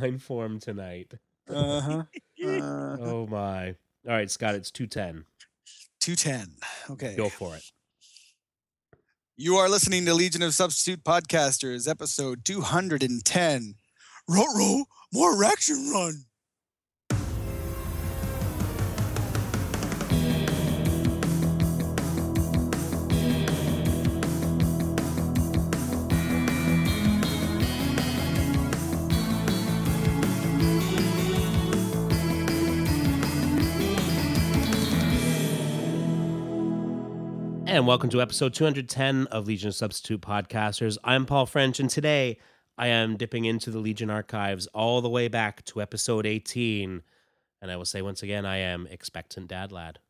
fine form tonight. Uh-huh. Uh, Oh my! All right, Scott, it's two ten. 210. Okay. Go for it. You are listening to Legion of Substitute Podcasters, episode 210. Row, more action run. And welcome to episode 210 of Legion of Substitute Podcasters. I'm Paul French, and today I am dipping into the Legion archives all the way back to episode 18. And I will say once again, I am expectant dad lad.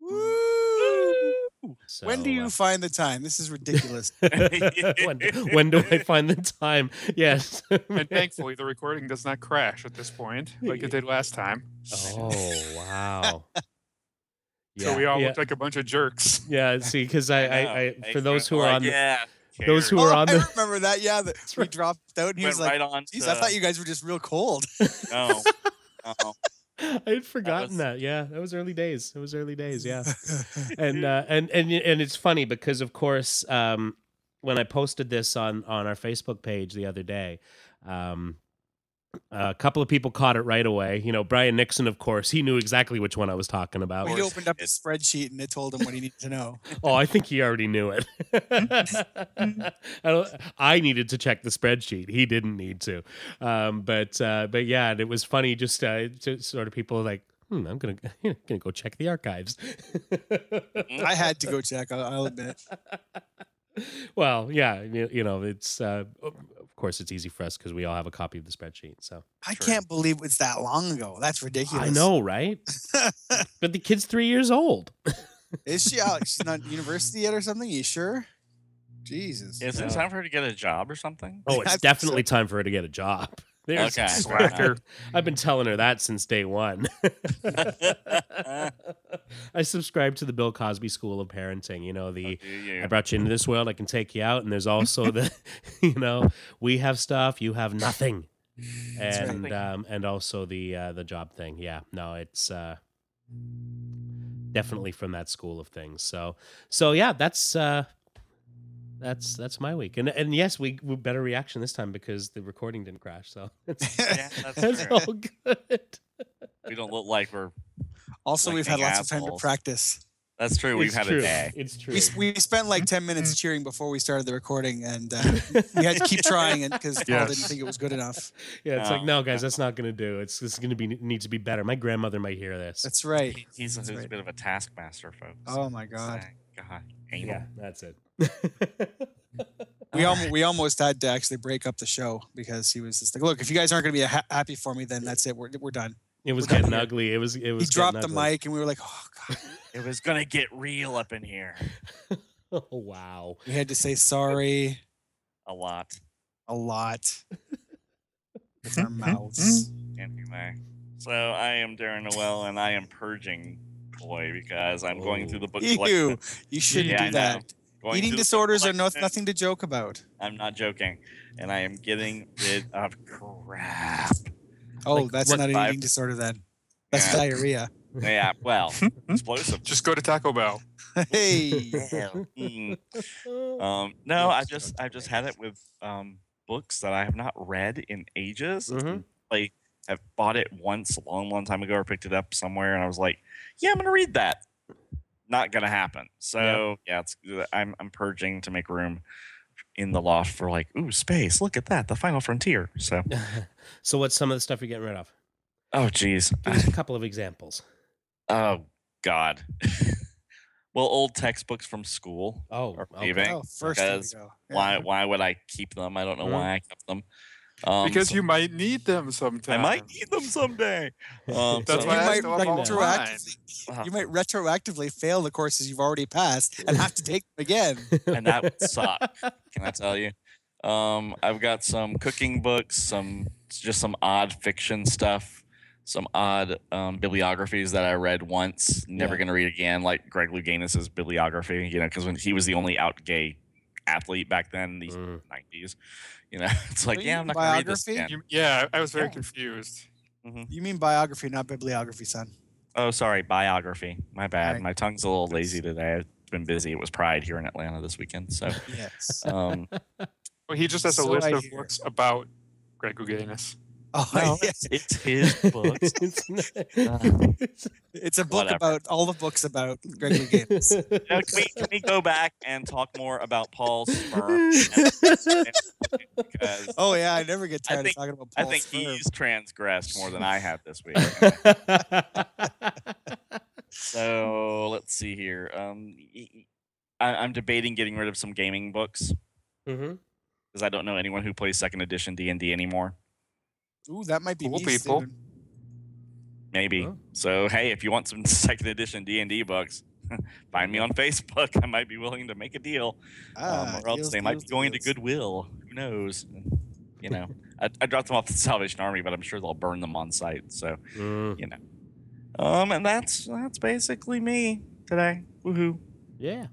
Woo! So, when do you uh, find the time? This is ridiculous. when, when do I find the time? Yes. And thankfully, the recording does not crash at this point like it did last time. oh, wow. So we all yeah. look like a bunch of jerks. Yeah, see, because I, I, know. I, for me those who are like, on the, yeah, those who oh, are on I the, remember that. Yeah, that we right. dropped out. And he went was like, right on. geez, to, I thought you guys were just real cold. No, no. I had forgotten was- that. Yeah, that was early days. It was early days. Yeah. and uh, and and and it's funny because of course um, when I posted this on on our Facebook page the other day, um, a couple of people caught it right away. You know, Brian Nixon, of course, he knew exactly which one I was talking about. he opened up his spreadsheet and it told him what he needed to know. Oh, I think he already knew it. I, don't, I needed to check the spreadsheet. He didn't need to. Um, but uh, but yeah, and it was funny. Just, uh, just sort of people like, hmm, I'm gonna gonna go check the archives. I had to go check. I'll, I'll admit. well, yeah, you, you know, it's uh, of course it's easy for us because we all have a copy of the spreadsheet. So I True. can't believe it's that long ago. That's ridiculous. I know, right? but the kid's three years old. Is she out? She's not university yet or something? you sure? Jesus. Is it time for her to get a job or something? Oh, it's think definitely time for her to get a job. There's Okay. Slacker. I've been telling her that since day one. I subscribe to the Bill Cosby School of Parenting. You know, the Do you? I brought you into this world, I can take you out, and there's also the, you know, we have stuff, you have nothing, That's right. and um, and also the uh, the job thing. Yeah, no, it's uh, definitely from that school of things. So so yeah, that's uh, that's that's my week, and and yes, we, we better reaction this time because the recording didn't crash. So it's, Yeah, that's it's true. all good. We don't look like we're. also, we've had Blinking lots of time to practice. That's true. We've It's had true. a day. It's true. We, we spent like 10 minutes cheering before we started the recording, and uh, we had to keep trying it because Paul Yes. didn't think it was good enough. Yeah, it's like No, no, guys, that's not going to do. It's this is going to be needs to be better. My grandmother might hear this. That's right. He- He's, That's he's a bit of a taskmaster, folks. Oh my God. God. Anal. yeah, that's it. We, almost, we almost had to actually break up the show because he was just like, look, if you guys aren't going to be ha- happy for me, then that's it. We're, we're done. it was We're done getting here. ugly. It was. It was. He dropped the ugly. mic, and we were like, oh, God. It was gonna get real up in here. Oh wow. We had to say sorry A lot. a lot with our mouths. Anyway, so I am Darren Noel, and I am purging boy because I'm going through the book Ew, collection. you shouldn't Yeah, do that. Going Eating through disorders are no, nothing to joke about. I'm not joking, and I am getting rid of crap. Oh, Like, that's not an eating disorder then. That's Yeah. diarrhea. Yeah, well, explosive. Just go to Taco Bell. Hey. Hell, mm. Um, no, I just I just had it with um, books that I have not read in ages. Mhm. Like I've bought it once a long, long time ago, or picked it up somewhere, and I was like, "Yeah, I'm gonna read that." Not gonna happen. So yeah, it's I'm I'm purging to make room in the loft for like, ooh, space. Look at that, the final frontier. So so what's some of the stuff you're getting rid of? oh geez, Give us a couple of examples. oh god. well, old textbooks from school. Oh, Or okay. Oh, first there we Because go. Why Yeah. why would I keep them? I don't know Mhm. why I kept them. Um, because so- you might need them sometime. I might need them someday. Um, That's so- why you I might still have all retroactively Uh-huh. you might retroactively fail the courses you've already passed and have to take them again. and that would suck. Can I tell you? Um, I've got some cooking books, some just some odd fiction stuff, some odd um, bibliographies that I read once, never Yeah. gonna read again, like Greg Louganis's bibliography. You know, because when he was the only out gay athlete back then in the Mm. 90s. You know, it's like, yeah, I'm not going to read this biography? again. You, yeah, I was very Yeah. confused. You mean biography, not bibliography, son. Oh, sorry, biography. My bad. Right. My tongue's a little lazy today. I've been busy. It was Pride here in Atlanta this weekend. So, Yes. um, Well, he just has a So list I of hear. books about Greg Louganis. Oh, no, yes. it's, it's his books. It's not- It's a book Whatever. about all the books about Greg Louganis. Now, can, we, can we go back and talk more about Paul's sperm? Oh yeah, I never get tired think- of talking about Paul. I think sperm. he's transgressed more than I have this week. so let's see here. Um, I, I'm debating getting rid of some gaming books because I don't know anyone who plays second edition D and D anymore. Ooh, that might be Cool me, people. Steven. Maybe. Oh. So hey, if you want some second edition D and D books, find me on Facebook. I might be willing to make a deal. Ah, um, or else deals, they might deals, be going deals. to Goodwill. Who knows? You know, I, I dropped them off at the Salvation Army, but I'm sure they'll burn them on site. So Mm, you know, um, and that's that's basically me today. Woohoo! yeah.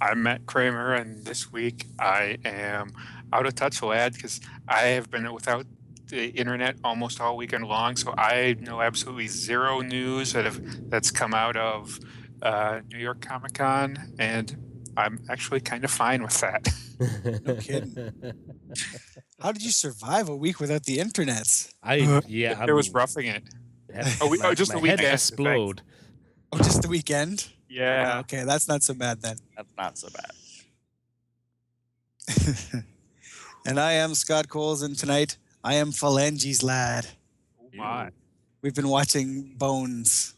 I'm Matt Kramer, and this week I am out of touch, lad, because I have been without the internet almost all weekend long. So I know absolutely zero news that have that's come out of uh, New York Comic Con, and I'm actually kind of fine with that. No kidding. How did you survive a week without the internet? I yeah. it was I'm- roughing it. had- Oh, we- oh, my- just my the head weekend, explode. Oh, just the weekend? Oh, Yeah. okay, that's not so bad then. That's not so bad. And I am Scott Coles, and tonight I am Phalanges Lad. Oh my. We've been watching Bones,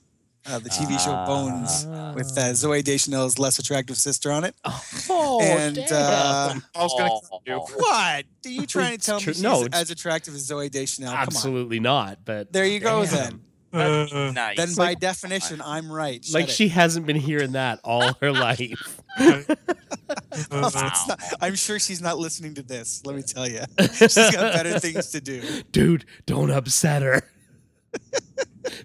uh, the TV show Bones, with uh, Zooey Deschanel's less attractive sister on it. oh, and damn. uh, I was gonna Oh. you. what? Are you trying to tell me she's no, it's- as attractive as Zoe Deschanel? Come on. absolutely not. But There you go then. Uh, nice. Then by definition, I'm right. Shut like it. she hasn't been hearing that all her life. Well, it's not- I'm sure she's not listening to this. Let me tell you, she's got better things to do. Dude, don't upset her.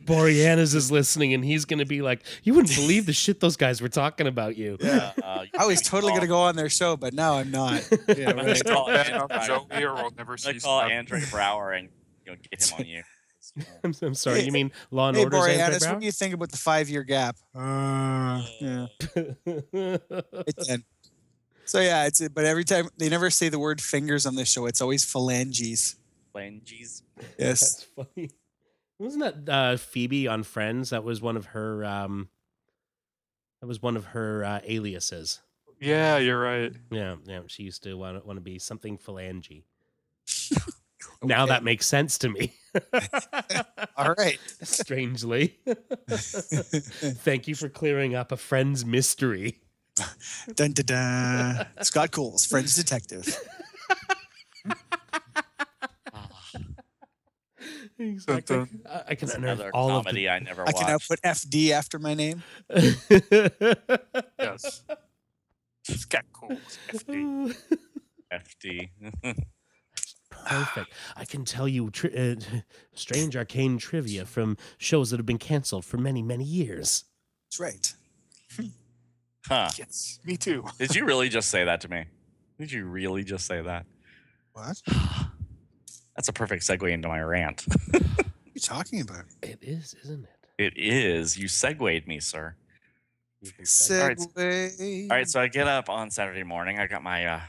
Boreanaz is listening, and he's gonna be like, "You wouldn't believe the shit those guys were talking about you." Yeah. Uh, you I was totally going to go on their show, but now I'm not. Yeah, I'm gonna right. call bad Andrew enough Braugher. Zoe or we'll never see call. Andre Braugher and you know, get him on you. I'm, I'm sorry. You mean Law and Hey, Order's Andre Boreanaz, what do you think about the five-year gap? Uh, yeah, it's ten. So yeah, it's but every time they never say the word fingers on this show. It's always phalanges. Phalanges. Yes. That's funny. Wasn't that uh, Phoebe on Friends? That was one of her. Um, that was one of her uh, aliases. Yeah, you're right. Yeah, yeah. She used to want to want to be something phalange. Now that makes sense to me. All right. Strangely. Thank you for clearing up a friend's mystery. dun, dun, dun. Scott Coles, Friends Detective. Exactly. dun. I- I can It's unearth another all comedy I never I can now put FD after my name. of the. Yes. Scott Cool. FD. FD. Perfect. I can tell you tri- uh, strange arcane trivia from shows that have been canceled for many, many years. That's right. Huh. Yes, me too. Did you really just say that to me? Did you really just say that? What? That's a perfect segue into my rant. What are you talking about? It is, isn't it? it is. You segued me, sir. You can say- All right. All right, so I get up on Saturday morning. I got my uh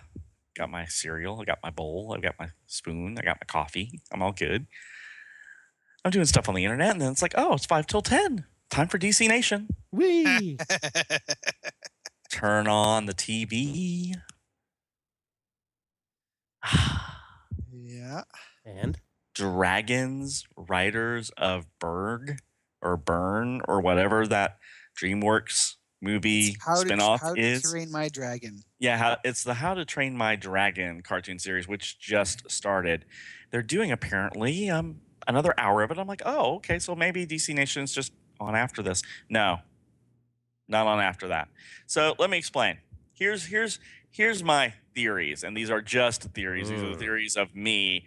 got my cereal, I got my bowl, I got my spoon, I got my coffee. I'm all good. I'm doing stuff on the internet, and then it's like, oh, it's five till ten. Time for DC Nation. Whee! Turn on the TV. yeah. and Dragons, Riders of Berg or Burn or whatever that DreamWorks movie How to, spinoff how to train my dragon. Yeah, how, it's the How to Train My Dragon cartoon series, which just started. They're doing apparently um another hour of it. I'm like, oh, okay, so maybe DC Nation's just on after this. No, not on after that. So let me explain. Here's here's here's my theories, and these are just theories. These are the Mm. theories of me.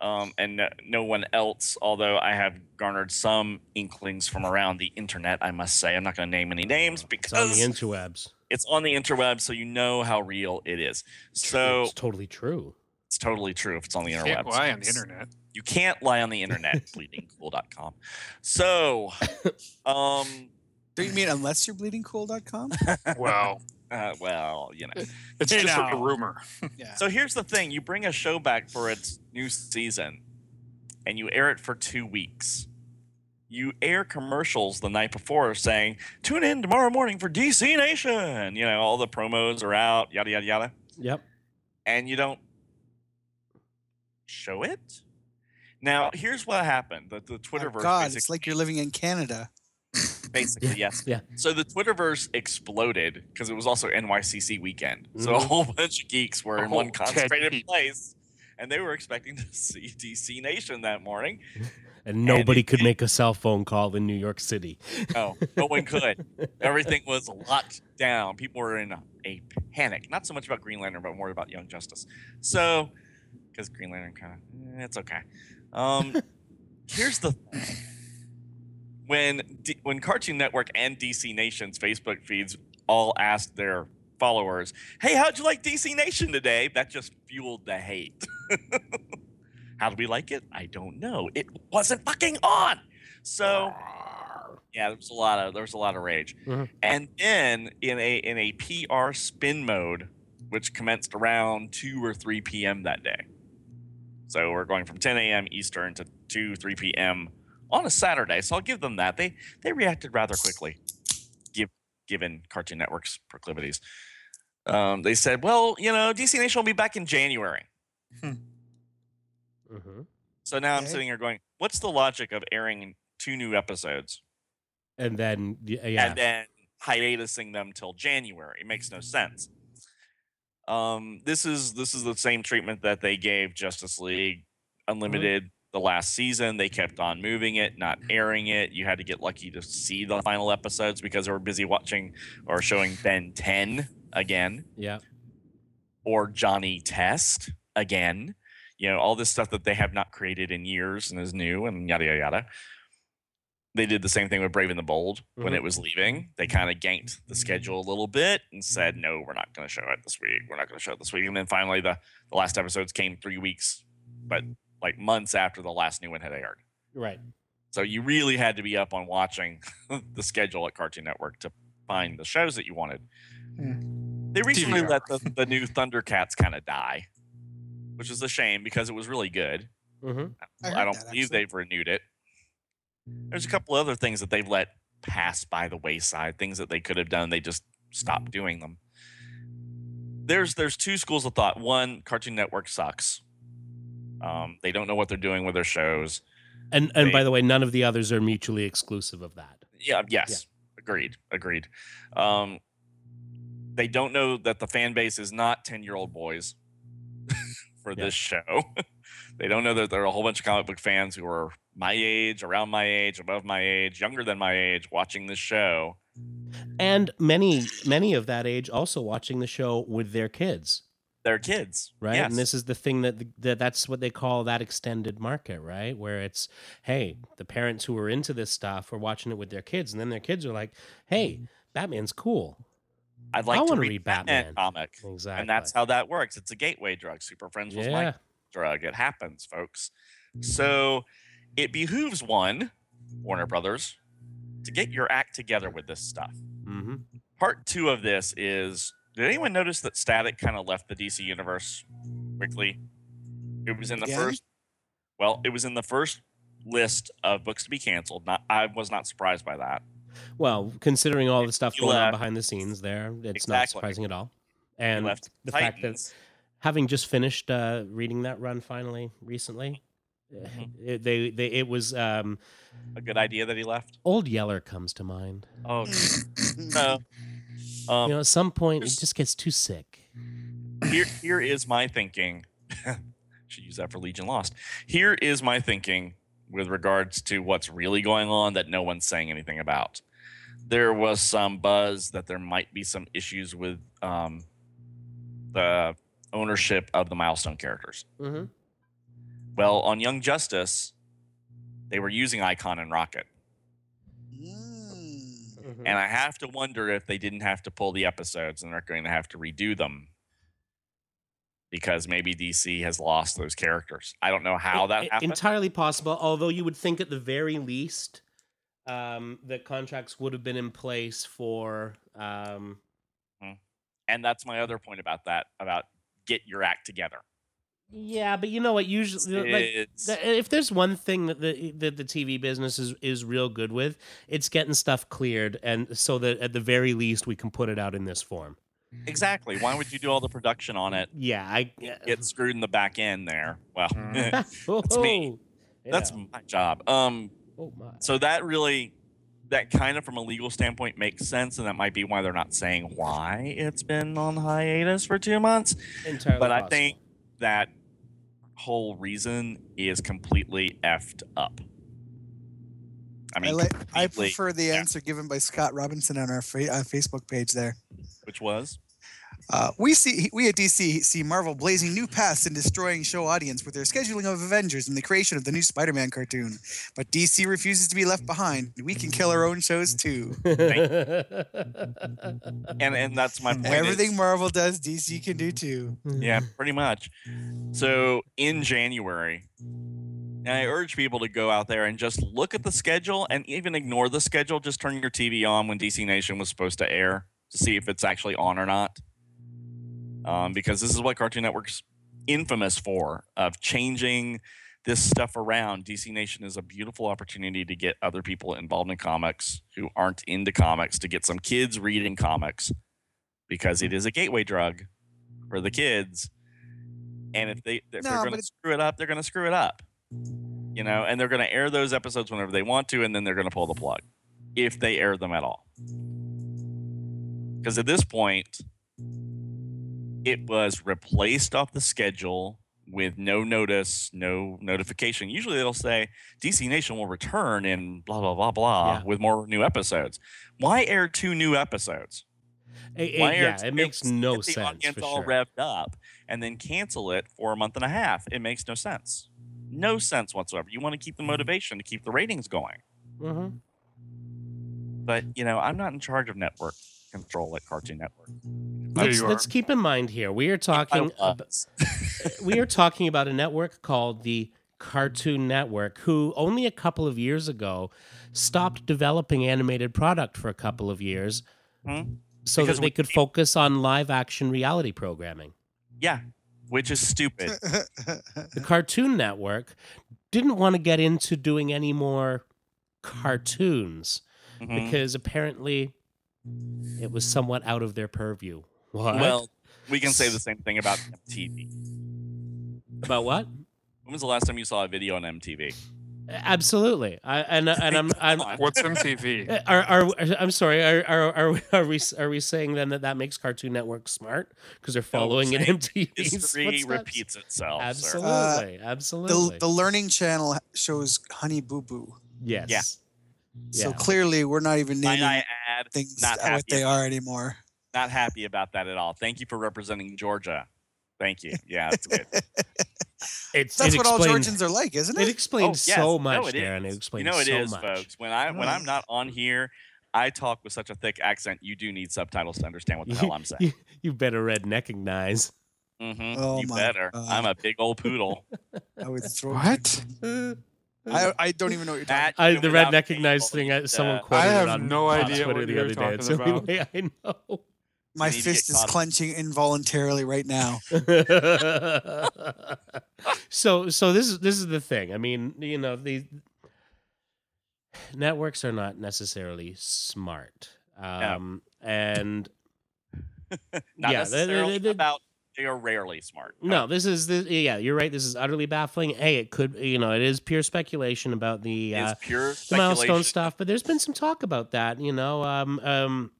Um, and no, no one else, although I have garnered some inklings from around the internet, I must say. I'm not going to name any names because it's on the interwebs. It's on the interweb, so you know how real it is. So it's totally true. it's totally true if it's on the interweb. Can't lie on the internet. You can't lie on the internet, bleedingcool.com. So, um, Don't you mean unless you're bleedingcool.com? Well, uh, well, you know. it's You just like a rumor. Yeah. So here's the thing: you bring a show back for its new season, and you air it for two weeks. You air commercials the night before saying, "Tune in tomorrow morning for DC Nation." You know, all the promos are out, yada yada yada, Yep. and you don't show it. Now, here's what happened: the, the Oh, Twitterverse God, it's like you're living in Canada. basically yes. Yeah. So the Twitterverse exploded because it was also NYCC weekend. So a Mhm. whole bunch of geeks were in one concentrated Pete. place, and they were expecting to see DC Nation that morning. And nobody it- could it- make a cell phone call in New York City. No, no one could. Everything was locked down. People were in a, a panic. Not so much about Green Lantern, but more about Young Justice. So, because Green Lantern kind of, it's okay. Um, here's the thing. when D- when Cartoon Network and DC Nation's Facebook feeds all asked their followers, "Hey, how'd you like DC Nation today?" That just fueled the hate. How do we like it? I don't know. It wasn't fucking on. So yeah, there was a lot of there was a lot of rage. Mhm. And then in a in a PR spin mode, which commenced around two or three p.m. that day. So we're going from 10 a.m. Eastern to 2 3 p.m. on a Saturday. So I'll give them that. They they reacted rather quickly, give, given Cartoon Network's proclivities. Um, they said, "Well, you know, DC Nation will be back in January." hmm So now I'm sitting here going, "What's the logic of airing two new episodes And then, yeah. and then hiatusing them till January. It makes no sense. Um, this is this is the same treatment that they gave Justice League Unlimited the last season. They kept on moving it, not airing it. You had to get lucky to see the final episodes because they were busy watching or showing Ben 10 again yeah. or Johnny Test again. You know, all this stuff that they have not created in years and is new and yada yada yada. They did the same thing with Brave and the Bold when Mhm. it was leaving. They kind of ganked the schedule a little bit and said, "No, we're not going to show it this week. We're not going to show it this week." And then finally, the the last episodes came three weeks, but like months after the last new one had aired. Right. So you really had to be up on watching the schedule at Cartoon Network to find the shows that you wanted. They recently DVR. let the, the new Thundercats kind of die, which is a shame because it was really good. hmm I I, don't that, believe actually. they've renewed it. There's a couple other things that they've let pass by the wayside, things that they could have done, they just stopped doing them. There's there's two schools of thought. One, Cartoon Network sucks. Um, they don't know what they're doing with their shows. And and by the way, none of the others are mutually exclusive of that. Yeah, yes. Agreed. Agreed. Um, they don't know that the fan base is not 10 year old boys for Yeah. this show. they don't know that there are a whole bunch of comic book fans who are my age, around my age, above my age, younger than my age, watching this show. And many many of that age also watching the show with their kids, They're kids. right? Yes. And this is the thing that, that that's what they call that extended market, right? Where it's hey, the parents who are into this stuff are watching it with their kids, and then their kids are like, "Hey, mm-hmm. Batman's cool." I'd like I to read, read Batman, Batman. comic. Exactly. And that's how that works. It's a gateway drug. Super Friends was my drug. It happens, folks. Mm-hmm. So it behooves one, Warner Brothers, to get your act together with this stuff. hmm Part two of this is did anyone notice that Static kind of left the DC universe quickly? It was in the Again? first well, it was in the first list of books to be canceled. Not I was not surprised by that. Well, considering all the stuff going on behind the scenes there, it's not surprising at all. And the fact that having just finished uh, reading that run finally recently, Mhm. it, they they it was um, a good idea that he left. old Yeller comes to mind. Oh no. Um, you know, at some point it just gets too sick. here here is my thinking. Should use that for Legion Lost. Here is my thinking with regards to what's really going on that no one's saying anything about. There was some buzz that there might be some issues with um, the ownership of the milestone characters. Mm-hmm. Well, on Young Justice, they were using Icon and Rocket. Mm. Mhm. And I have to wonder if they didn't have to pull the episodes and they're going to have to redo them because maybe DC has lost those characters. I don't know how E- that happened. Entirely possible. Although you would think at the very least um, that contracts would have been in place for. Um, and that's my other point about that about get your act together. Yeah, but you know what? Usually, like if there's one thing that the that the TV business is is real good with, it's getting stuff cleared, and so that at the very least we can put it out in this form. exactly. Why would you do all the production on it? Yeah, I. Get screwed in the back end there. Well, Mm. That's me. Yeah. that's my job. Um, oh my. so that really that kind of from a legal standpoint makes sense and that might be why they're not saying why it's been on hiatus for two months Entirely but i think that whole reason is completely effed up i I, mean like, I prefer the yeah. answer given by Scott Robinson on our fa- uh, Facebook page there. which was Uh, we see we at DC see Marvel blazing new paths in destroying show audience with their scheduling of Avengers and the creation of the new Spider-Man cartoon. But DC refuses to be left behind. We can kill our own shows too. and and that's my point is- Everything Marvel does, DC can do too. yeah pretty much so in january and I urge people to go out there and just look at the schedule and even ignore the schedule. Just turn your TV on when DC Nation was supposed to air to see if it's actually on or not. Um, because this is what Cartoon Network's infamous for of changing this stuff around. DC Nation is a beautiful opportunity to get other people involved in comics who aren't into comics to get some kids reading comics because it is a gateway drug for the kids. And if they if No, they're going to screw it up, they're going to screw it up. You know, and they're going to air those episodes whenever they want to, and then they're going to pull the plug if they air them at all. Because at this point, it was replaced off the schedule with no notice, no notification. Usually they'll say DC Nation will return in blah blah blah blah Yeah. with more new episodes. Why air two new episodes? It- it- Why air yeah, it makes no get the sense audience for all sure. revved up and then cancel it for a month and a half. It makes no sense. No sense whatsoever. You want to keep the motivation to keep the ratings going. Mhm. But you know, I'm not in charge of network control at Cartoon Network. Let's, let's keep in mind here we are talking I ab- was. we are talking about a network called the Cartoon Network, who only a couple of years ago stopped developing animated product for a couple of years Hmm? so Because that they we- could focus on live action reality programming. yeah, which is stupid. The Cartoon Network didn't want to get into doing any more cartoons Mhm. because apparently it was somewhat out of their purview. What? Well, we can say the same thing about MTV. about what? When was the last time you saw a video on MTV? Absolutely. I and uh, and I'm I'm Come on. What's MTV? Uh, are, are I'm sorry. Are are are we are we, are we saying then that that makes Cartoon Network smart because they're following in saying MTV's History footsteps? repeats itself. Absolutely, uh, the, absolutely. the Learning Channel shows Honey Boo Boo. yes. Yeah. So Yeah. clearly, we're not even Might naming I add, things not what they about are anymore. not happy about that at all. Thank you for representing Georgia. Thank you. Yeah, it's good. It's, That's it what all Georgians are like, isn't It it? explains Oh, yes. so No, much, it Darren. It is. explains you know it so is, much. folks. When I when I'm not on here, I talk with such a thick accent. You do need subtitles to understand what the hell I'm saying. You, you better redneckinize. hmm Oh you my better. God. I'm a big old poodle. I would throw. What? I, I don't even know what you're talking. That I, the without being thing. to I, someone uh, quoted I it have on, no on idea Twitter what the you're other day. It's talking the only about. way I know. My need to get fist is caught up. clenching involuntarily right now. so so this is this is the thing. I mean, you know, the networks are not necessarily smart. Um and Not Yeah, they- they- necessarily they- about. They are rarely smart. no, this is the yeah, you're right. This is utterly baffling. Hey, it could you know, it is pure speculation about the uh, pure the milestone stuff, but there's been some talk about that, you know. Um um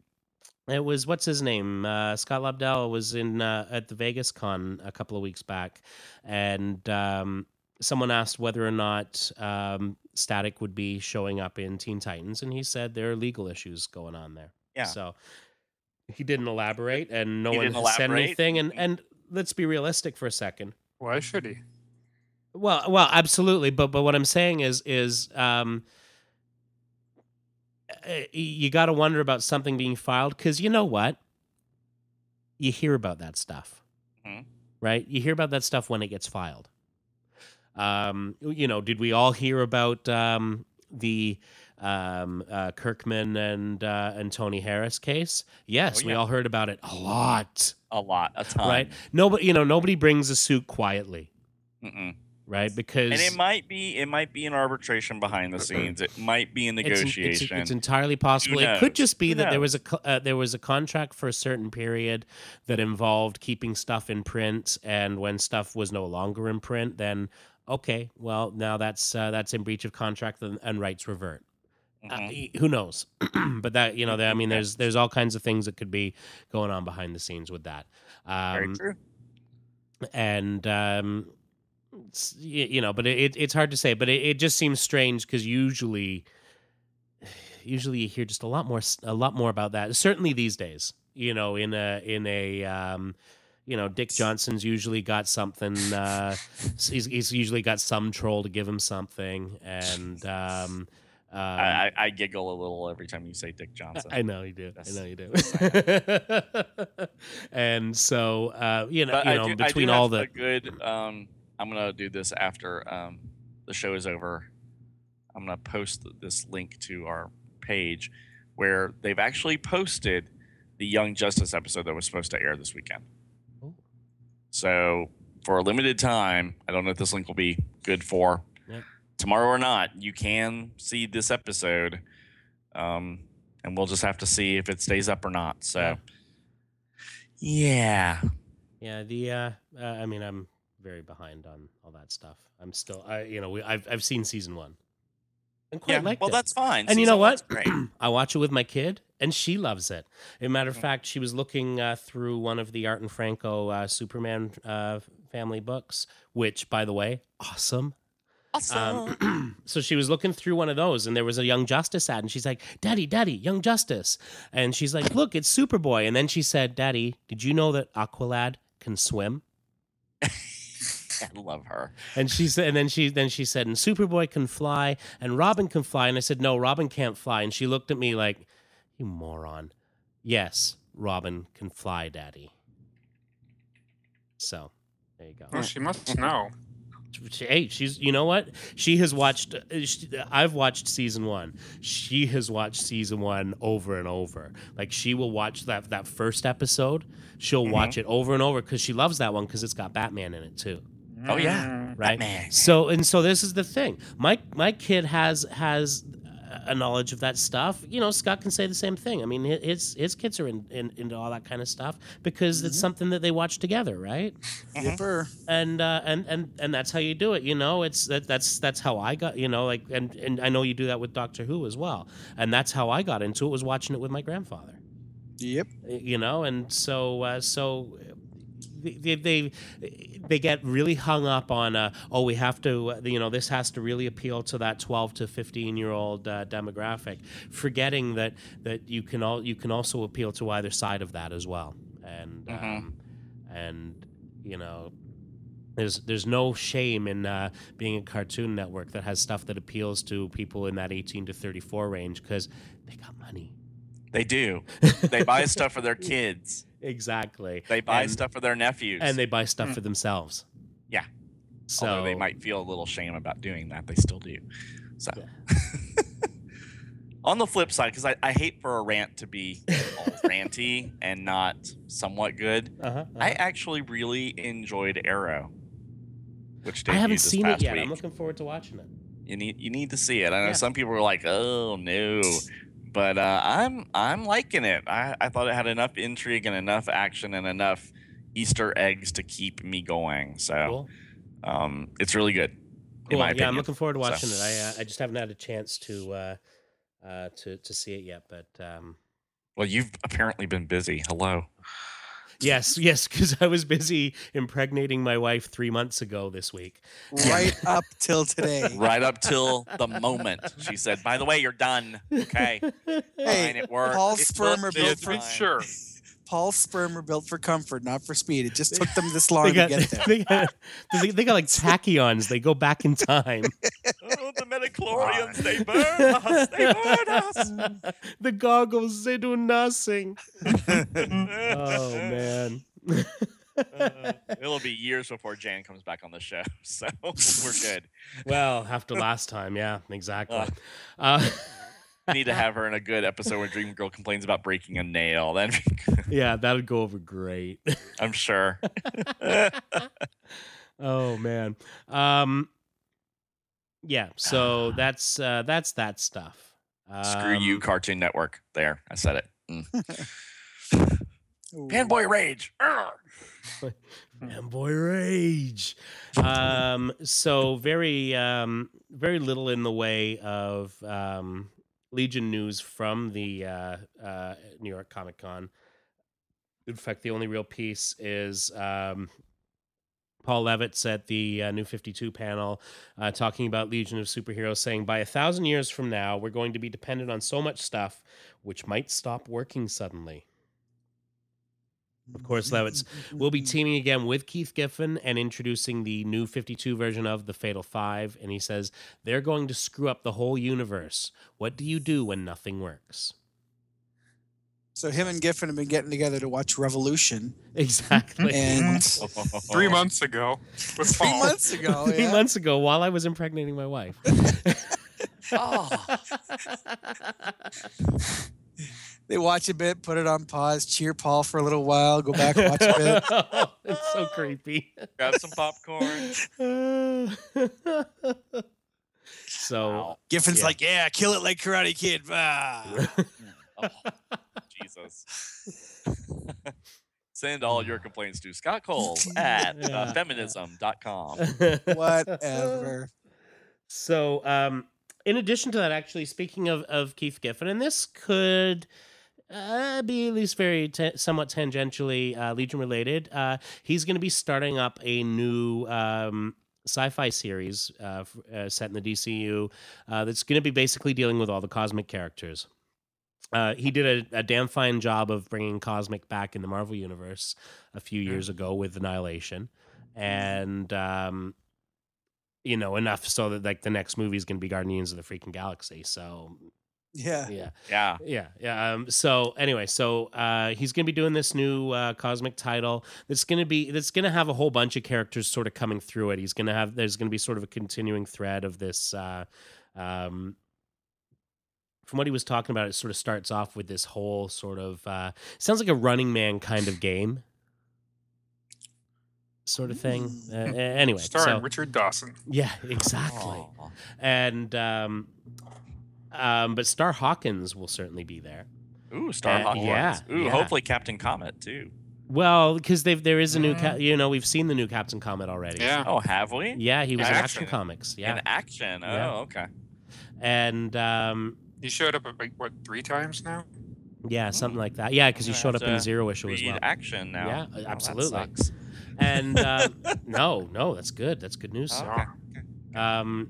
it was what's his name? Uh, Scott Lobdell was in uh, at the Vegas Con a couple of weeks back, and um, someone asked whether or not um, Static would be showing up in Teen Titans, and he said there are legal issues going on there. Yeah. So he didn't elaborate, and no He one didn't has said anything. And and let's be realistic for a second. Why should he? Well, well, absolutely, but but what I'm saying is is um, you got to wonder about something being filed because you know what? You hear about that stuff, Mhm. right? You hear about that stuff when it gets filed. Um, you know, did we all hear about um, the um, uh, Kirkman and uh, and Tony Harris case? Yes, Oh, we all heard about it a lot, A lot, a ton. right? Nobody, you know, nobody brings a suit quietly, Mm-mm. right? Because And it might be it might be an arbitration behind the scenes. It might be a It's- it's- negotiation. It's, entirely possible. It could just be Who that there was a uh, there was a contract for a certain period that involved keeping stuff in print, and when stuff was no longer in print, then okay, well now that's uh, that's in breach of contract and, and rights revert. Uh, Mhm. y- who knows? but that you know, there, I mean, there's there's all kinds of things that could be going on behind the scenes with that. Very Um, true. and um, you know, but it, it, it's hard to say. But it, it just seems strange because usually, usually you hear just a lot more, a lot more about that. Certainly these days, you know, in a in a um, you know, Dick Johnson's usually got something. Uh, he's, he's usually got some troll to give him something, and um, um, I, I, giggle a little every time you say Dick Johnson. I know you do. That's- I know you do. and so, uh, you know, But you know, do- between all a the good, um, I'm gonna do this after um, the show is over. I'm gonna post this link to our page where they've actually posted the Young Justice episode that was supposed to air this weekend. Oh. So for a limited time, I don't know if this link will be good for. Tomorrow or not. You can see this episode, um, and we'll just have to see if it stays up or not. So, yeah. Yeah, the uh, uh I mean I'm very behind on all that stuff. I'm still I you know, we I've I've seen season 1. And quite Yeah, liked well, it. that's fine. and you know what? I watch it with my kid and she loves it. As a matter of Mhm. fact, she was looking uh, through one of the Art and Franco uh, Superman uh, family books, which by the way, awesome. Awesome. Um, so she was looking through one of those, and there was a Young Justice ad, and she's like, "Daddy, Daddy, Young Justice," and she's like, "Look, it's Superboy." And then she said, "Daddy, did you know that Aqualad can swim?" I love her. And she said, and then she then she said, "And Superboy can fly, and Robin can fly." And I said, "No, Robin can't fly." And she looked at me like, "You moron." Yes, Robin can fly, Daddy. So, there you go. Well, she must know. Hey she's you know what? She has watched uh, she, i've watched season one. She has watched season one over and over. Like she will watch that that first episode. She'll Mhm. watch it over and over because she loves that one because it's got batman in it too. Oh, yeah. Right? Batman. so and so this is the thing. My my kid has has a knowledge of that stuff you know scott can say the same thing i mean his his kids are in, in into all that kind of stuff because it's Mhm. something that they watch together right Mhm. And uh, and and and that's how you do it. You know, it's that that's that's how I got. You know, like and and I know you do that with Doctor Who as well. And that's how I got into it was watching it with my grandfather. Yep. You know, and so uh, so. They, they they get really hung up on uh, oh we have to uh, you know this has to really appeal to that 12 to 15 year old uh, demographic forgetting that that you can all you can also appeal to either side of that as well and Mhm. um, and you know there's there's no shame in uh, being a cartoon network that has stuff that appeals to people in that 18 to 34 range because they got money. They do. They buy stuff for their kids. Exactly. They buy And- stuff for their nephews. and they buy stuff Hmm. for themselves. Yeah. So Although they might feel a little shame about doing that, they still do. So, on the flip side, because I, I hate for a rant to be all ranty and not somewhat good, Uh-huh, I uh-huh. actually really enjoyed Arrow, which I haven't this seen it yet. Week. I'm looking forward to watching it. you need you need to see it. I know Yeah. some people were like, "Oh no," but uh, I'm I'm liking it. I, I thought it had enough intrigue and enough action and enough Easter eggs to keep me going. So Cool. um, it's really good. Cool. In my yeah, opinion. I'm looking forward to So- watching it. I uh, I just haven't had a chance to uh, uh, to to see it yet, but um, Well, you've apparently been busy. Hello. Yes, yes, because I was busy impregnating my wife three months ago this week. Right up till today. Right up till the moment she said, "By the way, you're done." Okay, Hey, fine, it worked. Paul's It sperm took are this built Just to time. sure. Paul's sperm were built for comfort, not for speed. It just took them this long got, to get there. they, got, they, they got like tachyons. They go back in time. Oh, the midichlorians, they burn us. They burn us. the goggles, they do nothing. Oh man. Uh, it'll be years before Jan comes back on the show, so we're good. well, after last time, yeah, exactly. Uh. Uh, Need to have her in a good episode where Dream Girl complains about breaking a nail. Then be yeah, that would go over great. I'm sure. oh man. Um yeah, so that's uh that's that stuff. Screw you, Um, Cartoon Network. There, I said it. Mm. Fanboy rage. Urgh. Fanboy rage. Um, so very, um, very little in the way of um, Legion news from the uh, uh, New York Comic Con. In fact, the only real piece is um, Paul Levitz at the uh, New 52 panel uh, talking about Legion of Superheroes, saying, By a thousand years from now, we're going to be dependent on so much stuff which might stop working suddenly. Of course, Levitz will be teaming again with Keith Giffen and introducing the new 52 version of the Fatal Five. And he says, They're going to screw up the whole universe. What do you do when nothing works? So him and Giffen have been getting together to watch Revolution, Exactly. and Three months ago with three Paul. months ago, Three yeah, months ago, while I was impregnating my wife. Oh, they watch a bit, put it on pause, cheer Paul for a little while, go back and watch a bit. it's so creepy. grab some popcorn. so Wow. Giffen's Yeah. like, "Yeah, kill it like Karate Kid." Ah. Oh, Jesus. Send all your complaints to Scott Coles at Yeah. uh, feminism.com. Whatever. So, um, in addition to that, actually, speaking of, of Keith Giffen, and this could uh, be at least very ta- somewhat tangentially uh, Legion related, uh, he's going to be starting up a new um, sci-fi series uh, f- uh, set in the DCU uh, that's going to be basically dealing with all the cosmic characters. Uh, he did a, a damn fine job of bringing Cosmic back in the Marvel universe a few years ago with Annihilation, and um, you know enough so that like the next movie is going to be Guardians of the freaking Galaxy. So Yeah. yeah, Yeah. yeah, yeah. Um, so anyway, so uh, he's going to be doing this new uh, cosmic title. That's going to be that's going to have a whole bunch of characters sort of coming through it. He's going to have there's going to be sort of a continuing thread of this. Uh, um, from what he was talking about, it sort of starts off with this whole sort of uh, sounds like a Running Man kind of game, sort of thing. Uh, anyway, Starring so Richard Dawson. yeah, exactly Aw. and um, um, but Star Hawkins will certainly be there. Ooh, Star Uh, Hawkins. yeah, Ooh, yeah. hopefully Captain Comet too. Well, because there is a new, Mm. ca- you know, we've seen the new Captain Comet already. Yeah. Oh, have we? yeah, he was in Action. Action Comics. Yeah, In action. Oh, Yeah. okay. and um, He showed up like what three times now? yeah, something like that. Yeah, because he showed up in Zero Issue as well. action now. Yeah, Oh, that absolutely. sucks. And um, no, no, that's good. That's good news. sir. Okay. Um,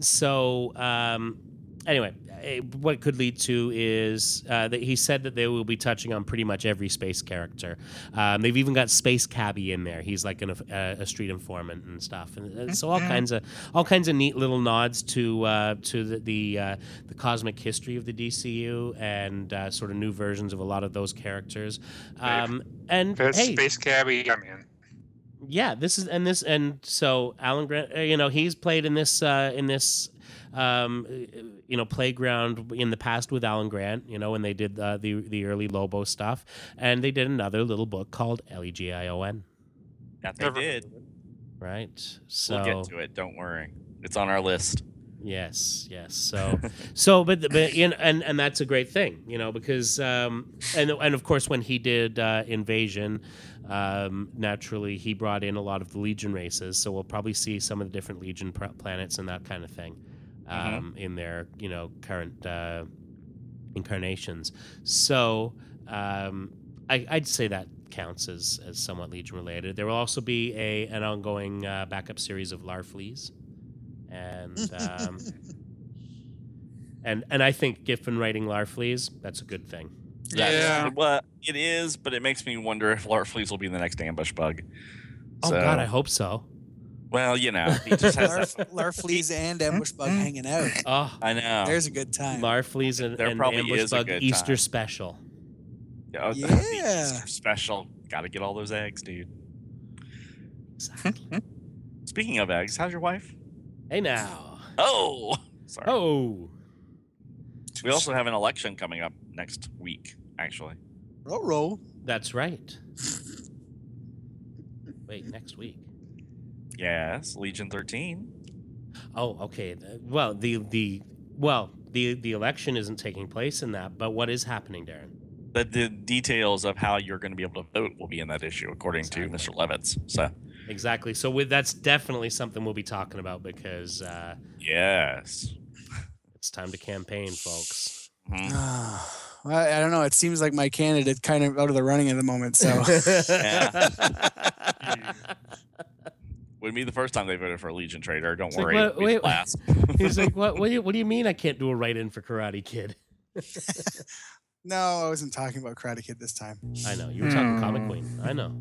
so um, anyway, eh, what it could lead to is uh, that he said that they will be touching on pretty much every space character. Um, they've even got Space Cabbie in there. He's like an, a, a street informant and stuff, and uh, so all kinds of all kinds of neat little nods to uh, to the the, uh, the cosmic history of the DCU and uh, sort of new versions of a lot of those characters. Um, and hey, Space Cabbie. I'm in. Yeah this is and this and so alan grant uh, you know he's played in this uh in this um uh, you know playground in the past with alan grant you know when they did uh, the the early lobo stuff and they did another little book called L E G I O N. That they Never- did. right so We'll get to it. Don't worry. It's on our list. Yes, yes. So, so, but, but you know, and and that's a great thing, you know, because um, and and of course when he did uh, Invasion, um, naturally he brought in a lot of the Legion races, so we'll probably see some of the different Legion pr- planets and that kind of thing, um, in their you know current uh, incarnations. So, um, I, I'd say that counts as as somewhat Legion related. There will also be a an ongoing uh, backup series of Larfleeze and um, and and I think Giffen writing Larfleeze that's a good thing. Yeah. Well, it is, but it makes me wonder if Larfleeze will be the next ambush bug. Oh So, God, I hope so. Well, you know, he just has. Larf, that- Larfleeze and Ambush Bug mm-hmm. hanging out. Oh, I know. There's a good time. Larfleeze and, There and probably Ambush is a Bug good Easter time. special. Oh, Yeah. Easter special. Got to get all those eggs, dude. Exactly. Speaking of eggs, how's your wife? hey now. Oh, sorry. Oh. We also have an election coming up next week, actually. Row row. That's right. Wait, next week. Yes, Legion 13. Oh, okay. Well, the the well, the the election isn't taking place in that, but what is happening, Darren? The, the details of how you're going to be able to vote will be in that issue, according to Mr. Levitz. So, Exactly. So with that's definitely something we'll be talking about because uh, yes. it's time to campaign, folks. Mhm. I, I don't know. It seems like my candidate kind of out of the running at the moment. So Wouldn't be the first time they voted for a Legion trader. Don't It's like, worry. what- it'll be the wait, last. He's like, what? What do, you, what do you mean I can't do a write-in for Karate Kid? no, I wasn't talking about Karate Kid this time. I know you were talking Comic Hmm. Queen. I know.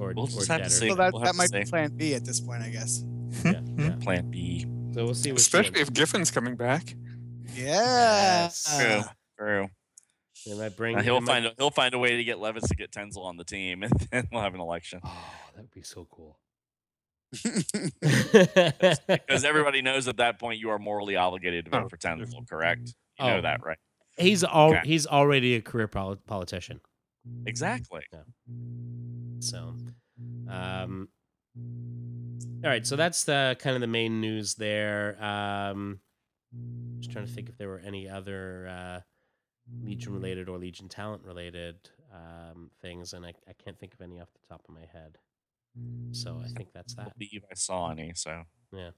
Or, We'll or just have to see. So that, We'll that to might be see. Plan B at this point, I guess. Yeah, yeah. Plan B. So we'll see. Especially if Giffen's coming back. Yeah. Yes. True. True. they might bring. Uh, he'll they might- find a, he'll find a way to get Levitz to get Tenzil on the team, and then we'll have an election. Oh, that would be so cool. Because everybody knows at that point you are morally obligated to vote Oh. for Tenzil, correct? You Oh. know that, right? he's all Okay. he's already a career poli- politician. Exactly. So, um, all right. So that's the kind of the main news there. Um, just trying to think if there were any other uh, Legion related or Legion talent related um, things, and I, I can't think of any off the top of my head. So I think that's I that. believe I saw any. So yeah.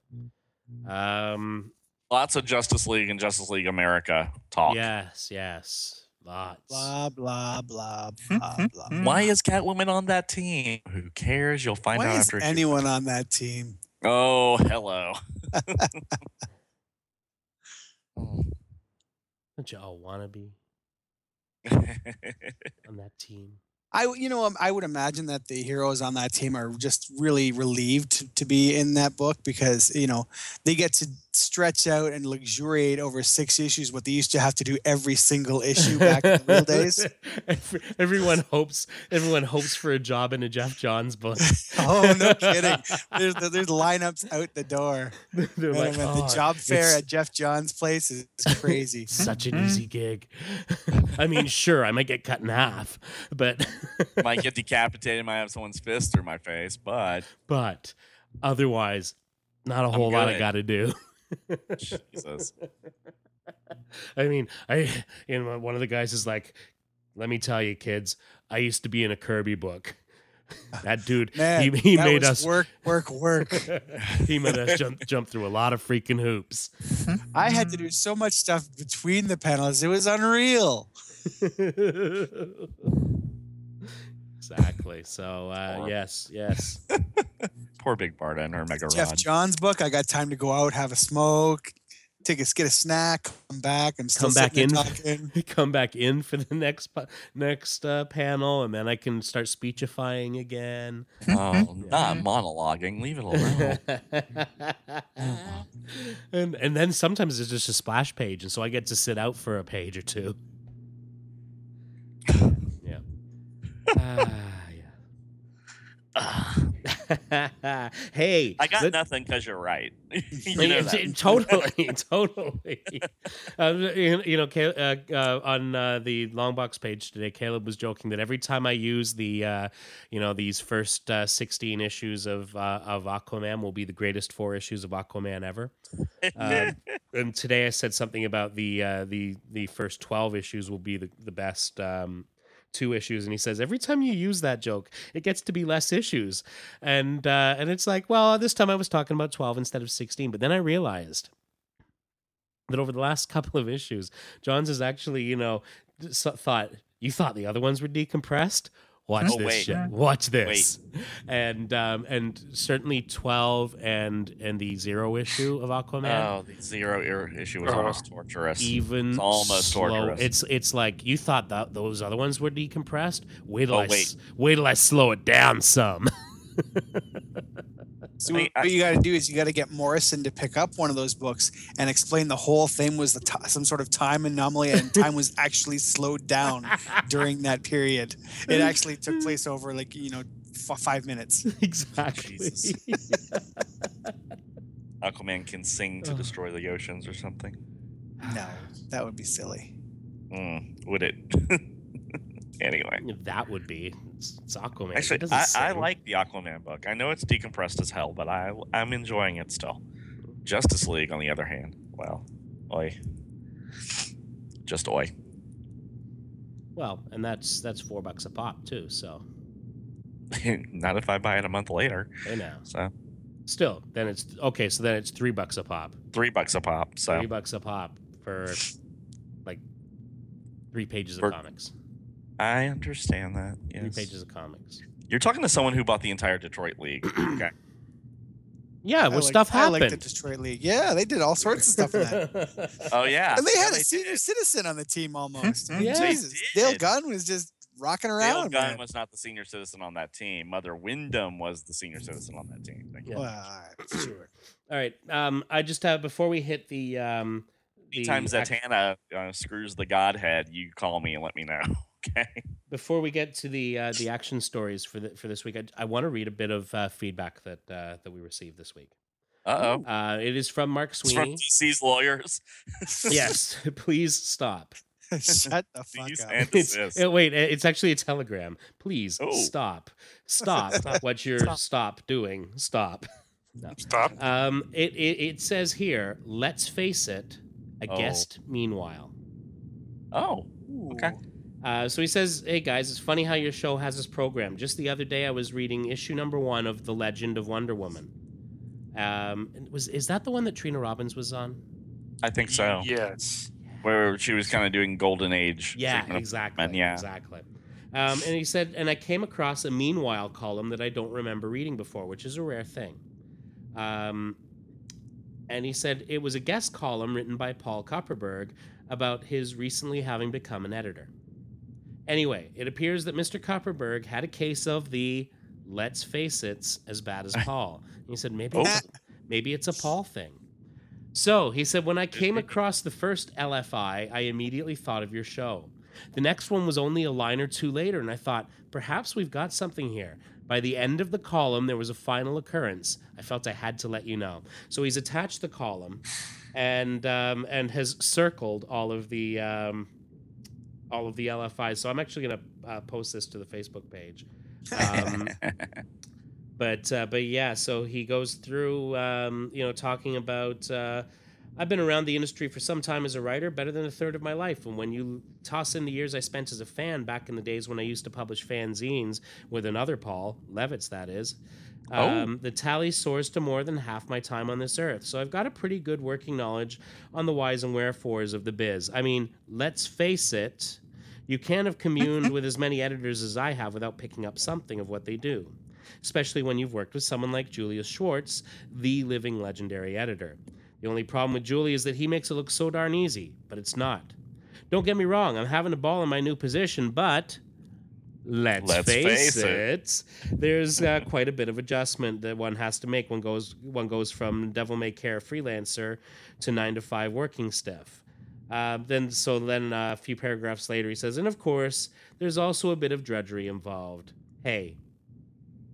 Um, lots of Justice League and Justice League America talk. yes, yes, lots. blah blah blah blah blah. Why is Catwoman on that team? Who cares? You'll find Why out is after. anyone on that team? Oh, hello. Don't you all want to be on that team? I, you know, um, I would imagine that the heroes on that team are just really relieved to, to be in that book because you know they get to stretch out and luxuriate over six issues what they used to have to do every single issue back in the real days. Every- everyone hopes. Everyone hopes for a job in a Geoff Johns book. Oh no, kidding! There's there's lineups out the door. They're like, man, the "Oh, job fair at Geoff John's place is crazy. such an hmm. easy gig. I mean, sure, I might get cut in half, but might get decapitated, might have someone's fist through my face, but but otherwise, not a I'm whole lot I got to do. Jesus. I mean, I you know one of the guys is like, "Let me tell you, kids, I used to be in a Kirby book. That dude, Man, he, he that made was us work, work, work. he made us jump jump through a lot of freaking hoops. I had to do so much stuff between the panels; it was unreal. exactly. So uh, yes, yes. Poor Big Barda and her Mega Geoff Rod. John's book. I got time to go out, have a smoke, take a get a snack, come back. I'm still Come back sitting there in. talking. Come back in for the next next uh, panel, and then I can start speechifying again. Oh, not monologuing. Leave it alone. and and then sometimes it's just a splash page, and so I get to sit out for a page or two. Yeah. Ah, yeah. hey, I got let- nothing because you're right. you know totally, totally. you you know, uh, uh, on uh, the Longbox page today, Caleb was joking that every time I use the, uh, you know, these first uh, sixteen issues of uh, of Aquaman will be the greatest four issues of Aquaman ever. Um, and today I said something about the uh, the the first twelve issues will be the the best. Um, two issues and he says every time you use that joke it gets to be less issues. And uh and it's like well this time i was talking about 12 instead of 16 but then i realized that over the last couple of issues johns has actually you know thought you thought the other ones were decompressed watch Oh, this wait. shit watch this and um and certainly 12 and and the zero issue of aquaman Oh, the zero issue was Oh. almost torturous. even It's almost slow. torturous. It's it's like you thought that those other ones were decompressed. Wait till Oh, I wait. wait till I slow it down some. So I mean, what I- you got to do is you got to get Morrison to pick up one of those books and explain the whole thing was the ti some sort of time anomaly and time was actually slowed down during that period. It actually took place over like you know f- five minutes. exactly. Jesus. Aquaman can sing to destroy the oceans or something. No, that would be silly. Mm, would it? anyway, that would be it's, it's Aquaman. Actually, doesn't I, I like the Aquaman book. I know it's decompressed as hell, but I I'm enjoying it still. Justice League, on the other hand, well, oi, just oi. Well, and that's that's four bucks a pop too. So Not if I buy it a month later. hey now, So still, then it's okay. So then it's three bucks a pop. three bucks a pop. So Three bucks a pop for like three pages of For- comics. I understand that. Three Yes. pages of comics. You're talking to someone who bought the entire Detroit League. okay. Yeah, well, like- stuff I like the happened. Detroit League. Yeah, they did all sorts of stuff in that. Oh yeah. And they Yeah, had a did. senior citizen on the team almost. I Yeah. Jesus. Dale did. Gunn was just rocking around. Dale around. Gunn man. was not the senior citizen on that team. Mother Wyndham was the senior citizen on that team. Thank you. Well, all right, sure. All right. Um, I just have before we hit the um, the Anytime ac- Zatanna uh, screws the Godhead, you call me and let me know. Okay. before we get to the uh, the action stories for the, for this week, I, I want to read a bit of uh, feedback that uh, that we received this week. Uh oh. Uh, it is from Mark It's from DC's lawyers. yes, please stop. Shut the fuck Cease up. It's, desist. uh, wait, it's actually a telegram. Please Oh. stop. Stop what you're Stop. stop doing. Stop. Stop. Um, it, it it says here. Let's face it. A Oh. guest. Meanwhile. Oh. Okay. Ooh. Uh, so he says, "Hey guys, it's funny how your show has this program. Just the other day, I was reading issue number one of The Legend of Wonder Woman. Um, was is that the one that Trina Robbins was on? I think so. Yes. Where she was kind of doing golden age. Yeah, treatment of exactly. men, yeah. exactly. Um, and he said, and I came across a meanwhile column that I don't remember reading before, which is a rare thing. Um, and he said it was a guest column written by Paul Kupperberg about his recently having become an editor. Anyway, it appears that Mr. Kupperberg had a case of the let's face it's as bad as Paul. And he said maybe it's a, maybe it's a Paul thing. So he said when I came across the first LFI, I immediately thought of your show. The next one was only a line or two later, and I thought perhaps we've got something here. By the end of the column, there was a final occurrence. I felt I had to let you know. So he's attached the column, and um, and has circled all of the um, all of the LFIs. So I'm actually going to uh, post this to the Facebook page. Um, but uh, but yeah, so he goes through, um, you know, talking about. Uh, I've been around the industry for some time as a writer, better than a third of my life. And when you toss in the years I spent as a fan back in the days when I used to publish fanzines with another Paul Levitz, that is, um, the tally soars to more than half my time on this earth. So I've got a pretty good working knowledge on the whys and wherefores of the biz. I mean, let's face it, you can't have communed with as many editors as I have without picking up something of what they do especially when you've worked with someone like Julius Schwartz, the living legendary editor. The only problem with Julie is that he makes it look so darn easy, but it's not. Don't get me wrong, I'm having a ball in my new position, but let's, Let's face, face it, it. there's uh, quite a bit of adjustment that one has to make. One goes one goes from devil may care freelancer to nine to five working stiff. Uh, then so then uh, a few paragraphs later he says, and of course there's also a bit of drudgery involved. Hey,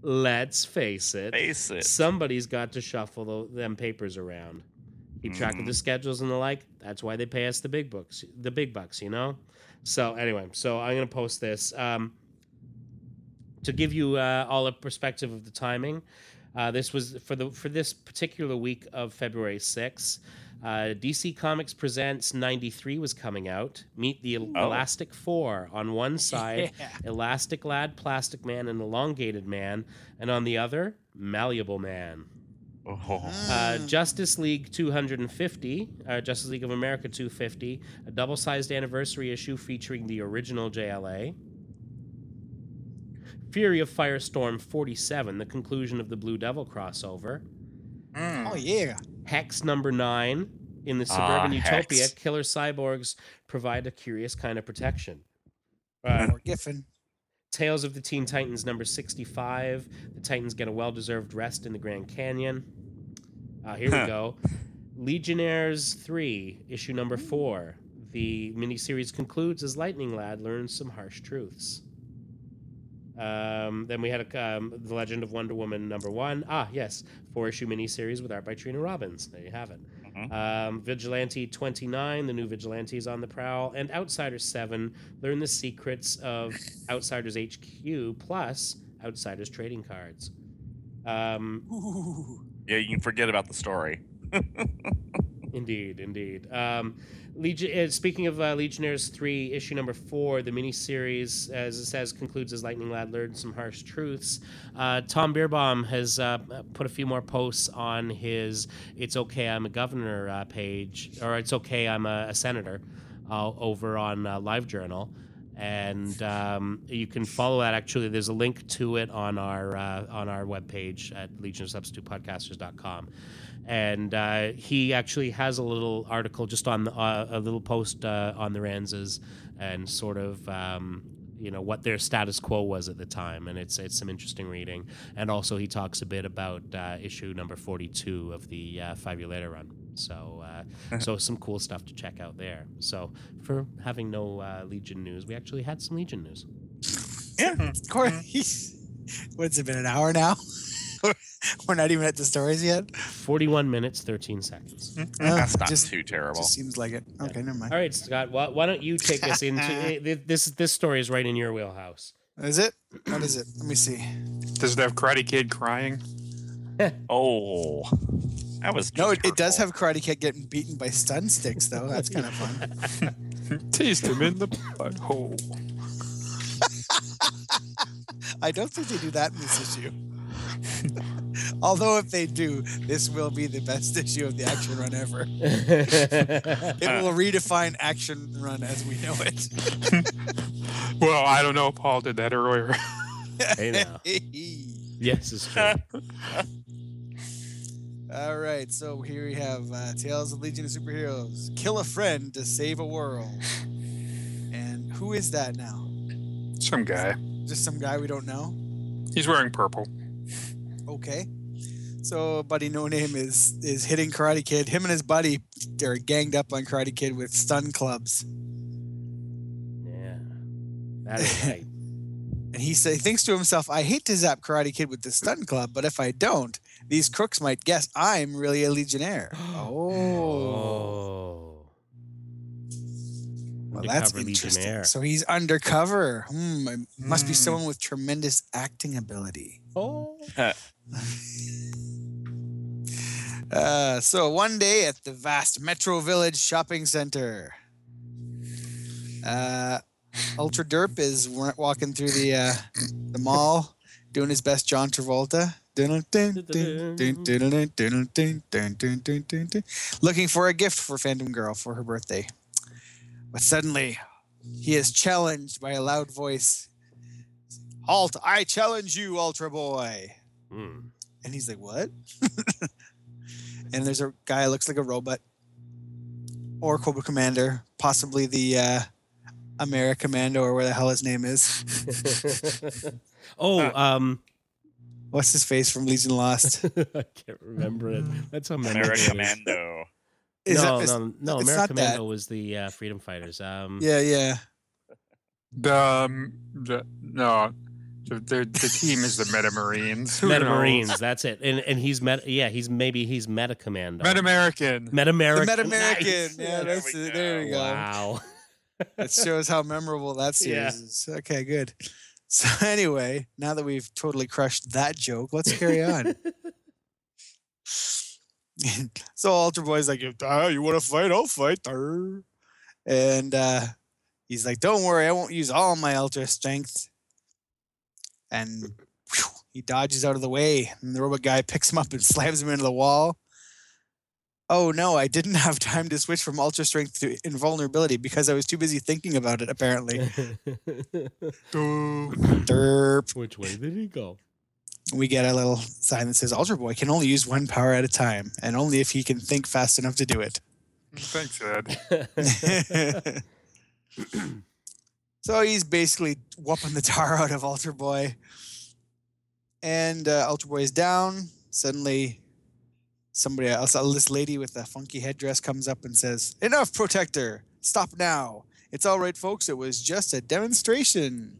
let's face it. Face it. Somebody's got to shuffle tho- them papers around. Keep track of Mhm. the schedules and the like. That's why they pay us the big books, the big bucks, you know. So anyway, so I'm gonna post this um, to give you uh, all a perspective of the timing. Uh, this was for the for this particular week of February 6th. Uh, DC Comics Presents 93 was coming out. Meet the Oh. Elastic Four on one side, Yeah. Elastic Lad, Plastic Man, and Elongated Man, and on the other, Malleable Man. Oh. Uh. Justice League 250, uh, Justice League of America 250, a double sized anniversary issue featuring the original JLA. Fury of Firestorm 47, the conclusion of the Blue Devil crossover. Mm. Oh yeah. Hex number 9, in the suburban utopia, Hex. killer cyborgs provide a curious kind of protection. Uh, Or Giffen. Tales of the Teen Titans number 65. The Titans get a well deserved rest in the Grand Canyon. Uh, here we go. Legionnaires 3, issue number 4. The miniseries concludes as Lightning Lad learns some harsh truths. Um, then we had a, um, The Legend of Wonder Woman number 1. Ah, yes. Four issue miniseries with art by Trina Robbins. There you have it. Mhm. Um, Vigilante 29, the new Vigilantes on the prowl, and Outsiders 7, learn the secrets of Outsiders HQ plus Outsiders trading cards. Um, Yeah, you can forget about the story. indeed, indeed. Um, Legion, uh, speaking of uh, Legionnaires 3, issue number 4, the miniseries, as it says, concludes as Lightning Lad learned some harsh truths. Uh, Tom Bierbaum has uh, put a few more posts on his It's Okay, I'm a Governor uh, page, or It's Okay, I'm a, a Senator, uh, over on LiveJournal. And um, you can follow that. Actually, there's a link to it on our uh, on our webpage at legionofsubstitutepodcasters.com and uh, he actually has a little article just on the, uh, a little post uh, on the Ranzas and sort of um, you know what their status quo was at the time, and it's it's some interesting reading. And also he talks a bit about uh, issue number forty two of the uh, five year later run. So uh, so some cool stuff to check out there. So for having no uh, Legion news, we actually had some Legion news. Yeah, of course. What's it been an hour now? We're not even at the stories yet. Forty one minutes thirteen seconds. Hmm? Oh, That's not just, too terrible. just seems like it. Okay, never mind. All right, Scott. Why, why don't you take us into this? This story is right in your wheelhouse. Is it? What is it? Let me see. Does it have Karate Kid crying? Oh, that was No, it, it does have Karate Kid getting beaten by stun sticks, though. That's kind of fun. Taste him in the butthole. I don't think they do that in this issue. Although if they do, this will be the best issue of the action run ever. It will redefine action run as we know it. Well, I don't know. Paul did that earlier. Hey now. yes, it's true. All right, so here we have uh, Tales of Legion of Superheroes. Kill a friend to save a world. And who is that now? Some guy. Just some guy we don't know? He's wearing purple. Okay. So buddy no name is is hitting Karate Kid. Him and his buddy they're ganged up on Karate Kid with stun clubs. Yeah, that is right. And he say, thinks to himself, I hate to zap Karate Kid with the stun club, but if I don't, these crooks might guess I'm really a Legionnaire. oh. oh. Well, that's interesting. So he's undercover. Hmm, it must mm. be someone with tremendous acting ability. Oh. uh, so one day at the vast Metro Village shopping center, uh, Ultra Derp is walking through the uh, the mall, doing his best John Travolta. Looking for a gift for Phantom Girl for her birthday. But suddenly, he is challenged by a loud voice. Halt! I challenge you, Ultra Boy. Hmm. And he's like, "What?" and there's a guy who looks like a robot, or Cobra Commander, possibly the uh, America Commando, or where the hell his name is. oh, um, What's his face from Legion Lost? I can't remember it. That's how many. America it is. Commando. Is no, that, is- no, no. it's American Commando that. was the uh, Freedom Fighters. Um, Yeah, yeah. The, um, the no, the, the the team is the Meta Marines. Who Meta knows? Marines. That's it. And and he's meta. Yeah, he's maybe he's Meta Commando. Meta American. Meta American. The Meta American. Nice. Yeah, There that's we it. There we go. Wow. That shows how memorable that Yeah. series is. Okay, good. So anyway, now that we've totally crushed that joke, let's carry on. so Ultra Boy's like, ah, you want to fight? I'll fight. Arr." And uh, he's like, don't worry, I won't use all my Ultra strength. And whew, he dodges out of the way, and the robot guy picks him up and slams him into the wall. Oh no, I didn't have time to switch from Ultra Strength to Invulnerability because I was too busy thinking about it, apparently. Oh, Derp. Which way did he go? We get a little sign that says Ultra Boy can only use one power at a time, and only if he can think fast enough to do it. thanks, Ed. So he's basically whooping the tar out of Alter Boy. And uh, Alter Boy is down. Suddenly, somebody else, uh, this lady with a funky headdress comes up and says, Enough, Protector! Stop now! It's all right, folks. It was just a demonstration.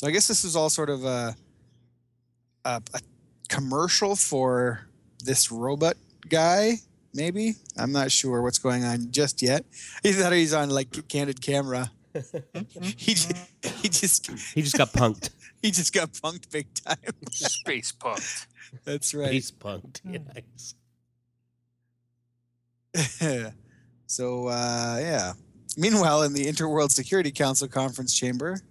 So I guess this is all sort of a, a, a commercial for this robot guy, maybe. I'm not sure what's going on just yet. He thought he's on like candid camera. he just, he just He just got punked. he just got punked big time. Space punked. That's right. He's punked. Yes. so uh, yeah. Meanwhile, in the Interworld Security Council conference chamber,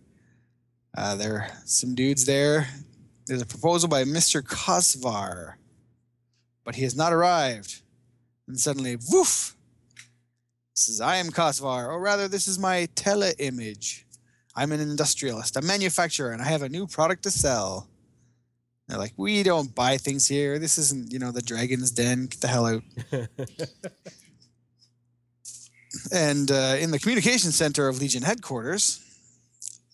uh, there are some dudes there. There's a proposal by Mr. Kosvar, but he has not arrived. And suddenly, woof! Says, I am Kosvar, or rather, this is my tele image. I'm an industrialist, a manufacturer, and I have a new product to sell. They're like, we don't buy things here. This isn't, you know, the Dragon's Den. Get the hell out. And uh, in the communication center of Legion headquarters,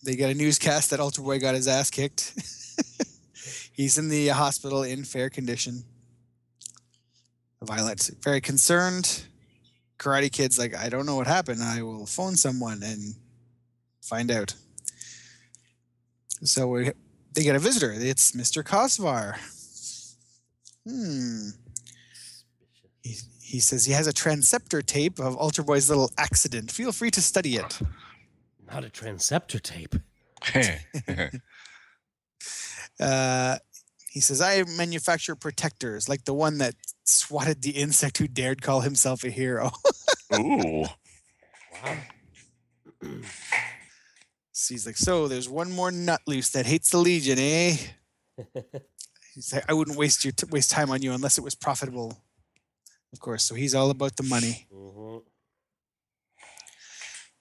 they get a newscast that Ultra Boy got his ass kicked. He's in the hospital in fair condition. Violet's very concerned. Karate Kid's like, I don't know what happened. I will phone someone and find out. So we, they get a visitor. It's Mr. Kosvar. Hmm. He, he says he has a transceptor tape of Ultra Boy's little accident. Feel free to study it. Not a transceptor tape. Uh, he says, I manufacture protectors, like the one that swatted the insect who dared call himself a hero. Ooh. Wow. so he's like, So there's one more nut loose that hates the Legion, eh? He's like, I wouldn't waste your t- waste time on you unless it was profitable. Of course, so he's all about the money. Mhm.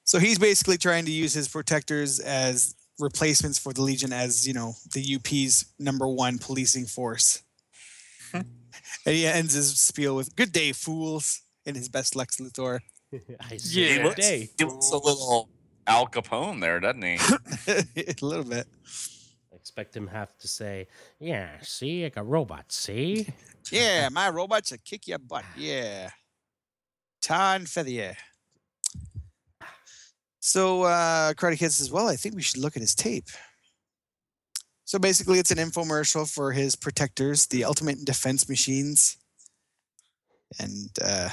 So he's basically trying to use his protectors as replacements for the Legion as, you know, the UP's number one policing force. Hmm. and he ends his spiel with "Good day, fools," in his best Lex Luthor. I see Yeah. that day. He looks a little Al Capone there, doesn't he? a little bit. I expect him have to say, "Yeah, see, like a robot. See, Yeah, my robots will kick your butt. Yeah. Tar and feather you. So uh Karate Kid says, Well, I think we should look at his tape. So basically it's an infomercial for his protectors, the ultimate defense machines. And uh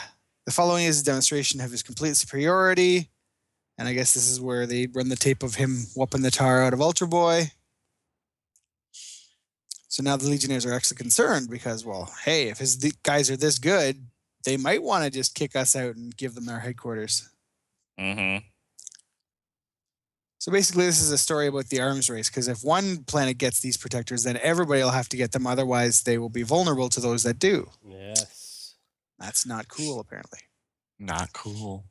the following is a demonstration of his complete superiority. And I guess this is where they run the tape of him whooping the tar out of Ultra Boy. So now the Legionnaires are actually concerned because, well, hey, if his guys are this good, they might want to just kick us out and give them our headquarters. Mm-hmm. So basically, this is a story about the arms race because if one planet gets these protectors, then everybody will have to get them. Otherwise, they will be vulnerable to those that do. yes." That's not cool, apparently. Not cool.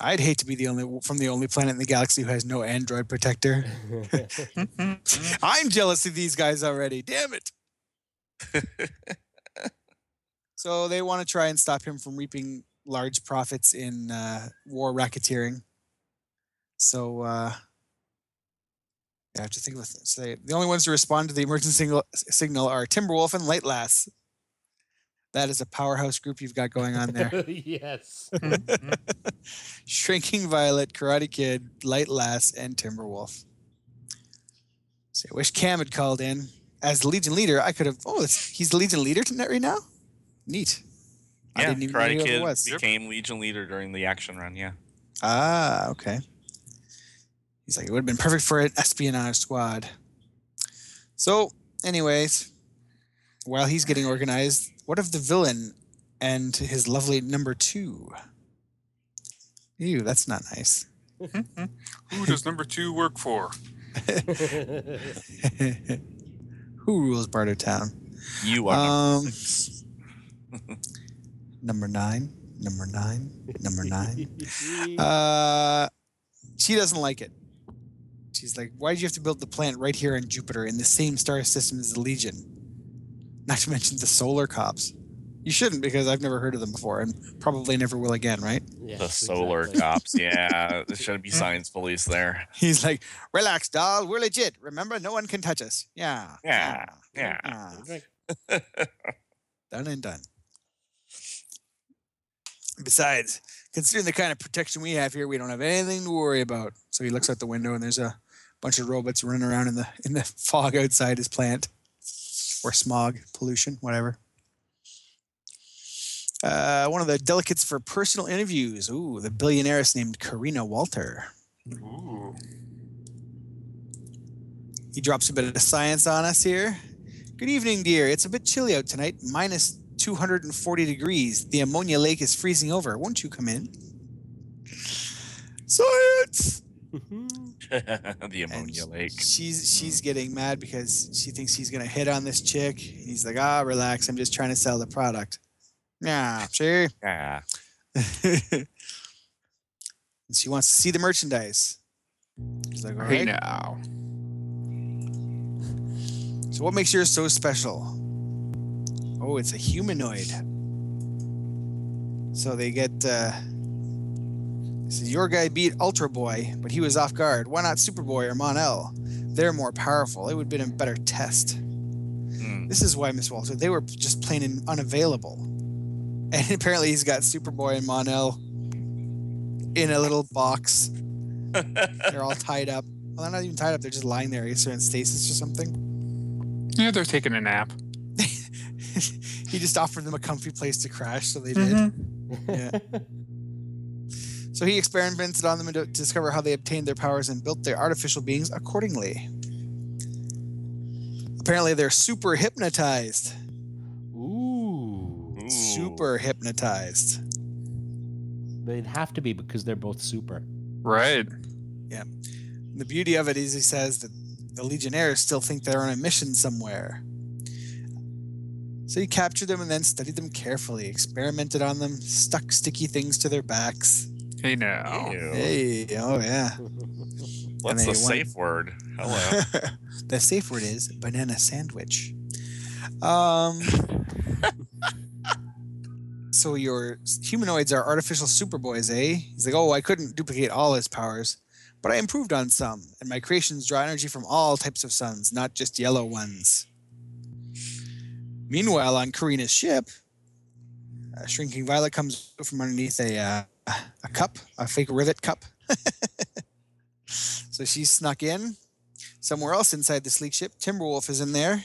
I'd hate to be the only from the only planet in the galaxy who has no android protector. I'm jealous of these guys already. Damn it. so they want to try and stop him from reaping large profits in uh, war racketeering. So uh, I have to think of it. Say the only ones to respond to the emergency signal, signal are Timberwolf and Light Lass. That is a powerhouse group you've got going on there. yes. Shrinking Violet, Karate Kid, Light Lass, and Timberwolf. So I wish Cam had called in as the Legion leader. I could have. Oh, he's the Legion leader tonight right now. Neat. I Yeah, didn't even know Karate who Kid was. became Legion leader during the action run. Yeah. Ah, okay. He's like, it would have been perfect for an espionage squad. So, anyways, while he's getting organized, what of the villain and his lovely number two? Ew, that's not nice. Who does number two work for? Who rules Bartertown? You are. Um, number nine, number nine, number nine. Uh, she doesn't like it. She's like, why did you have to build the plant right here on Jupiter in the same star system as the Legion? Not to mention the solar cops. You shouldn't because I've never heard of them before and probably never will again, right? Yes, the solar exactly. cops. Yeah, there shouldn't be science police there. He's like, relax, doll. We're legit. Remember, no one can touch us. Yeah. Yeah, yeah. yeah. Done and done. Besides, considering the kind of protection we have here, we don't have anything to worry about. So he looks out the window and there's a bunch of robots running around in the in the fog outside his plant. Or smog, pollution, whatever. Uh, one of the delegates for personal interviews. Ooh, the billionairess named Karina Walter. Ooh. He drops a bit of science on us here. Good evening, dear. It's a bit chilly out tonight, minus 240 degrees. The ammonia lake is freezing over. Won't you come in? Science! the And ammonia lake. She's she's getting mad because she thinks he's gonna hit on this chick. He's like, ah, relax. I'm just trying to sell the product. Yeah, sure. Yeah. and she wants to see the merchandise. She's like, all Hey right. now. So what makes yours so special? Oh, it's a humanoid. So they get uh this is your guy beat Ultra Boy, but he was off guard. Why not Superboy or Mon-El? They're more powerful. It would have been a better test. Mm. This is why, Miss Walter, they were just plain and unavailable. And apparently he's got Superboy and Mon-El in a little box. They're all tied up. Well, they're not even tied up, they're just lying there. I guess they're in stasis or something. Yeah, they're taking a nap. He just offered them a comfy place to crash, so they did. Mm-hmm. Yeah. So he experimented on them to discover how they obtained their powers and built their artificial beings accordingly. Apparently, they're super hypnotized. Ooh. Ooh. Super hypnotized. They'd have to be because they're both super. Right. Yeah. The beauty of it is, he says that the Legionnaires still think they're on a mission somewhere. So he captured them and then studied them carefully, experimented on them, stuck sticky things to their backs. Hey now. Ew. Hey, oh yeah. What's the want- safe word? Hello. the safe word is banana sandwich. Um. so your humanoids are artificial superboys, eh? He's like, oh, I couldn't duplicate all his powers, but I improved on some, and my creations draw energy from all types of suns, not just yellow ones. Meanwhile, on Karina's ship, a shrinking violet comes from underneath a uh, a cup, a fake rivet cup. so she snuck in. Somewhere else inside the sleek ship, Timberwolf is in there.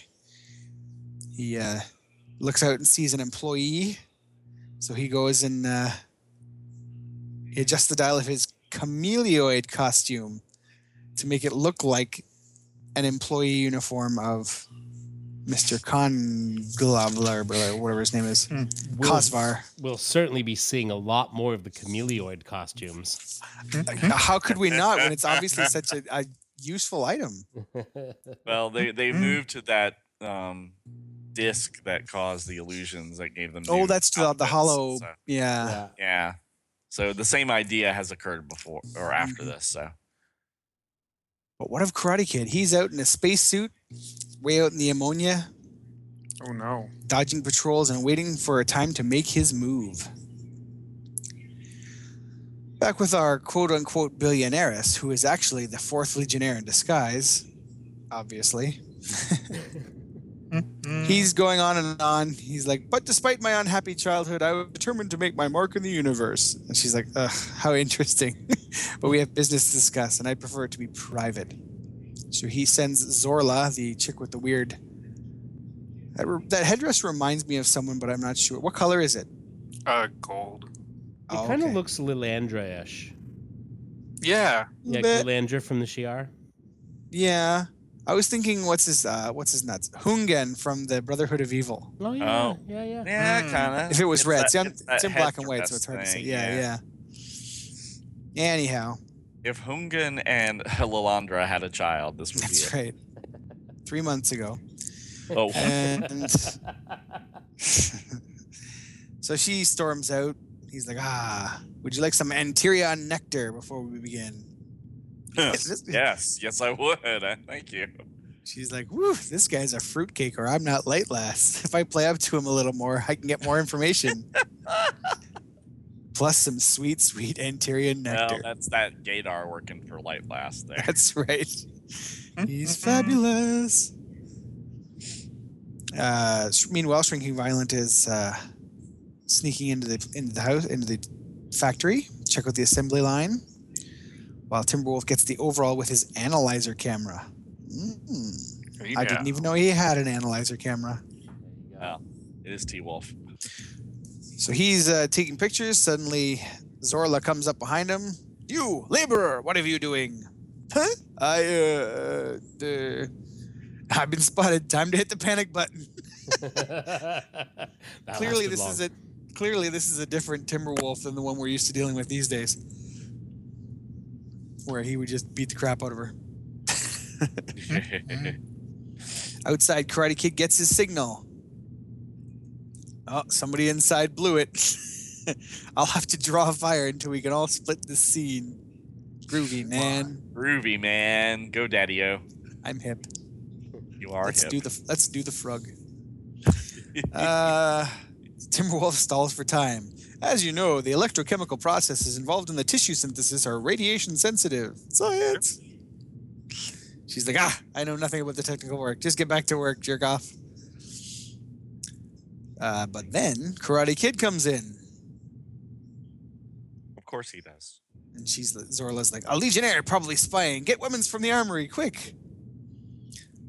He uh, looks out and sees an employee. So he goes and uh, he adjusts the dial of his chameleoid costume to make it look like an employee uniform of Mr. Conglobler, or whatever his name is. We'll, Kosvar. we'll certainly be seeing a lot more of the chameleoid costumes. How could we not when it's obviously such a, a useful item? well, they they Mm. moved to that um disc that caused the illusions that gave them. Oh, that's the, the hollow. so- Yeah. yeah. yeah. So the same idea has occurred before or after Mhm. this. So But what of Karate Kid? He's out in a spacesuit, way out in the ammonia, Oh no. dodging patrols and waiting for a time to make his move. Back with our quote unquote billionaireess, who is actually the fourth Legionnaire in disguise, obviously. Mm. He's going on and on. He's like, but despite my unhappy childhood, I was determined to make my mark in the universe. And she's like, ugh, how interesting. but we have business to discuss, and I prefer it to be private. So he sends Zorla, the chick with the weird. That, re- that headdress reminds me of someone, but I'm not sure. What color is it? uh gold. It Oh, kind of okay. looks Lilandra-ish. Yeah. Yeah, Bit- Lilandra from the Shi'ar. yeah. I was thinking, what's his uh, what's his nuts? Houngan from the Brotherhood of Evil. Oh yeah, Oh. yeah, yeah. yeah, Mm. kind of. If it was red, see, I'm- it's, in black and white, so it's hard to say. Yeah, yeah. Anyhow, If Houngan and Lilandra had a child, this would be that's it. right. Three months ago. Oh, And so she storms out. He's like, ah, would you like some Anterion nectar before we begin? yes, yes, I would. Thank you. She's like, "Woo, this guy's a fruitcake, or I'm not late last. If I play up to him a little more, I can get more information. Plus some sweet, sweet Antirian Well, nectar. that's that Gadar working for Light Lass there. That's right. He's fabulous. Uh, meanwhile, Shrinking Violet is uh, sneaking into the into the house into the factory. Check out the assembly line. While Timberwolf gets the overall with his analyzer camera. Mm. I didn't even know he had an analyzer camera. Well, it is T Wolf. So he's uh, taking pictures. Suddenly, Zorla comes up behind him. You, laborer, what are you doing? Huh? I, uh, uh, I've been spotted. Time to hit the panic button. Clearly, this long. is a clearly this is a different Timberwolf than the one we're used to dealing with these days, where he would just beat the crap out of her. Outside, Karate Kid gets his signal. Oh, somebody inside blew it. I'll have to draw a fire until we can all split the scene. Groovy, man. Groovy man, go Daddy O. I'm hip. You are let's hip. do the let's do the frog. Uh, Timberwolf stalls for time. As you know, the electrochemical processes involved in the tissue synthesis are radiation sensitive. Science. She's like, ah, I know nothing about the technical work. Just get back to work, jerk off. Uh, but then Karate Kid comes in, of course he does. and she's Zorla's like, a legionnaire probably spying. Get weapons from the armory, quick.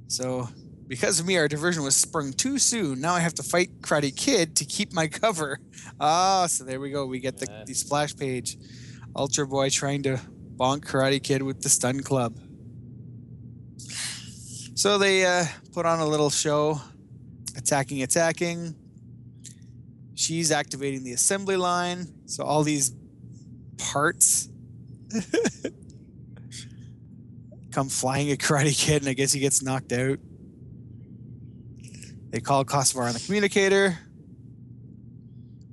So, because of me, our diversion was sprung too soon. Now I have to fight Karate Kid to keep my cover. Ah, so there we go. We get the, the splash page. Ultra Boy trying to bonk Karate Kid with the stun club. So they uh, put on a little show, attacking, attacking. She's activating the assembly line. So all these parts come flying at Karate Kid, and I guess he gets knocked out. They call Kosovar on the communicator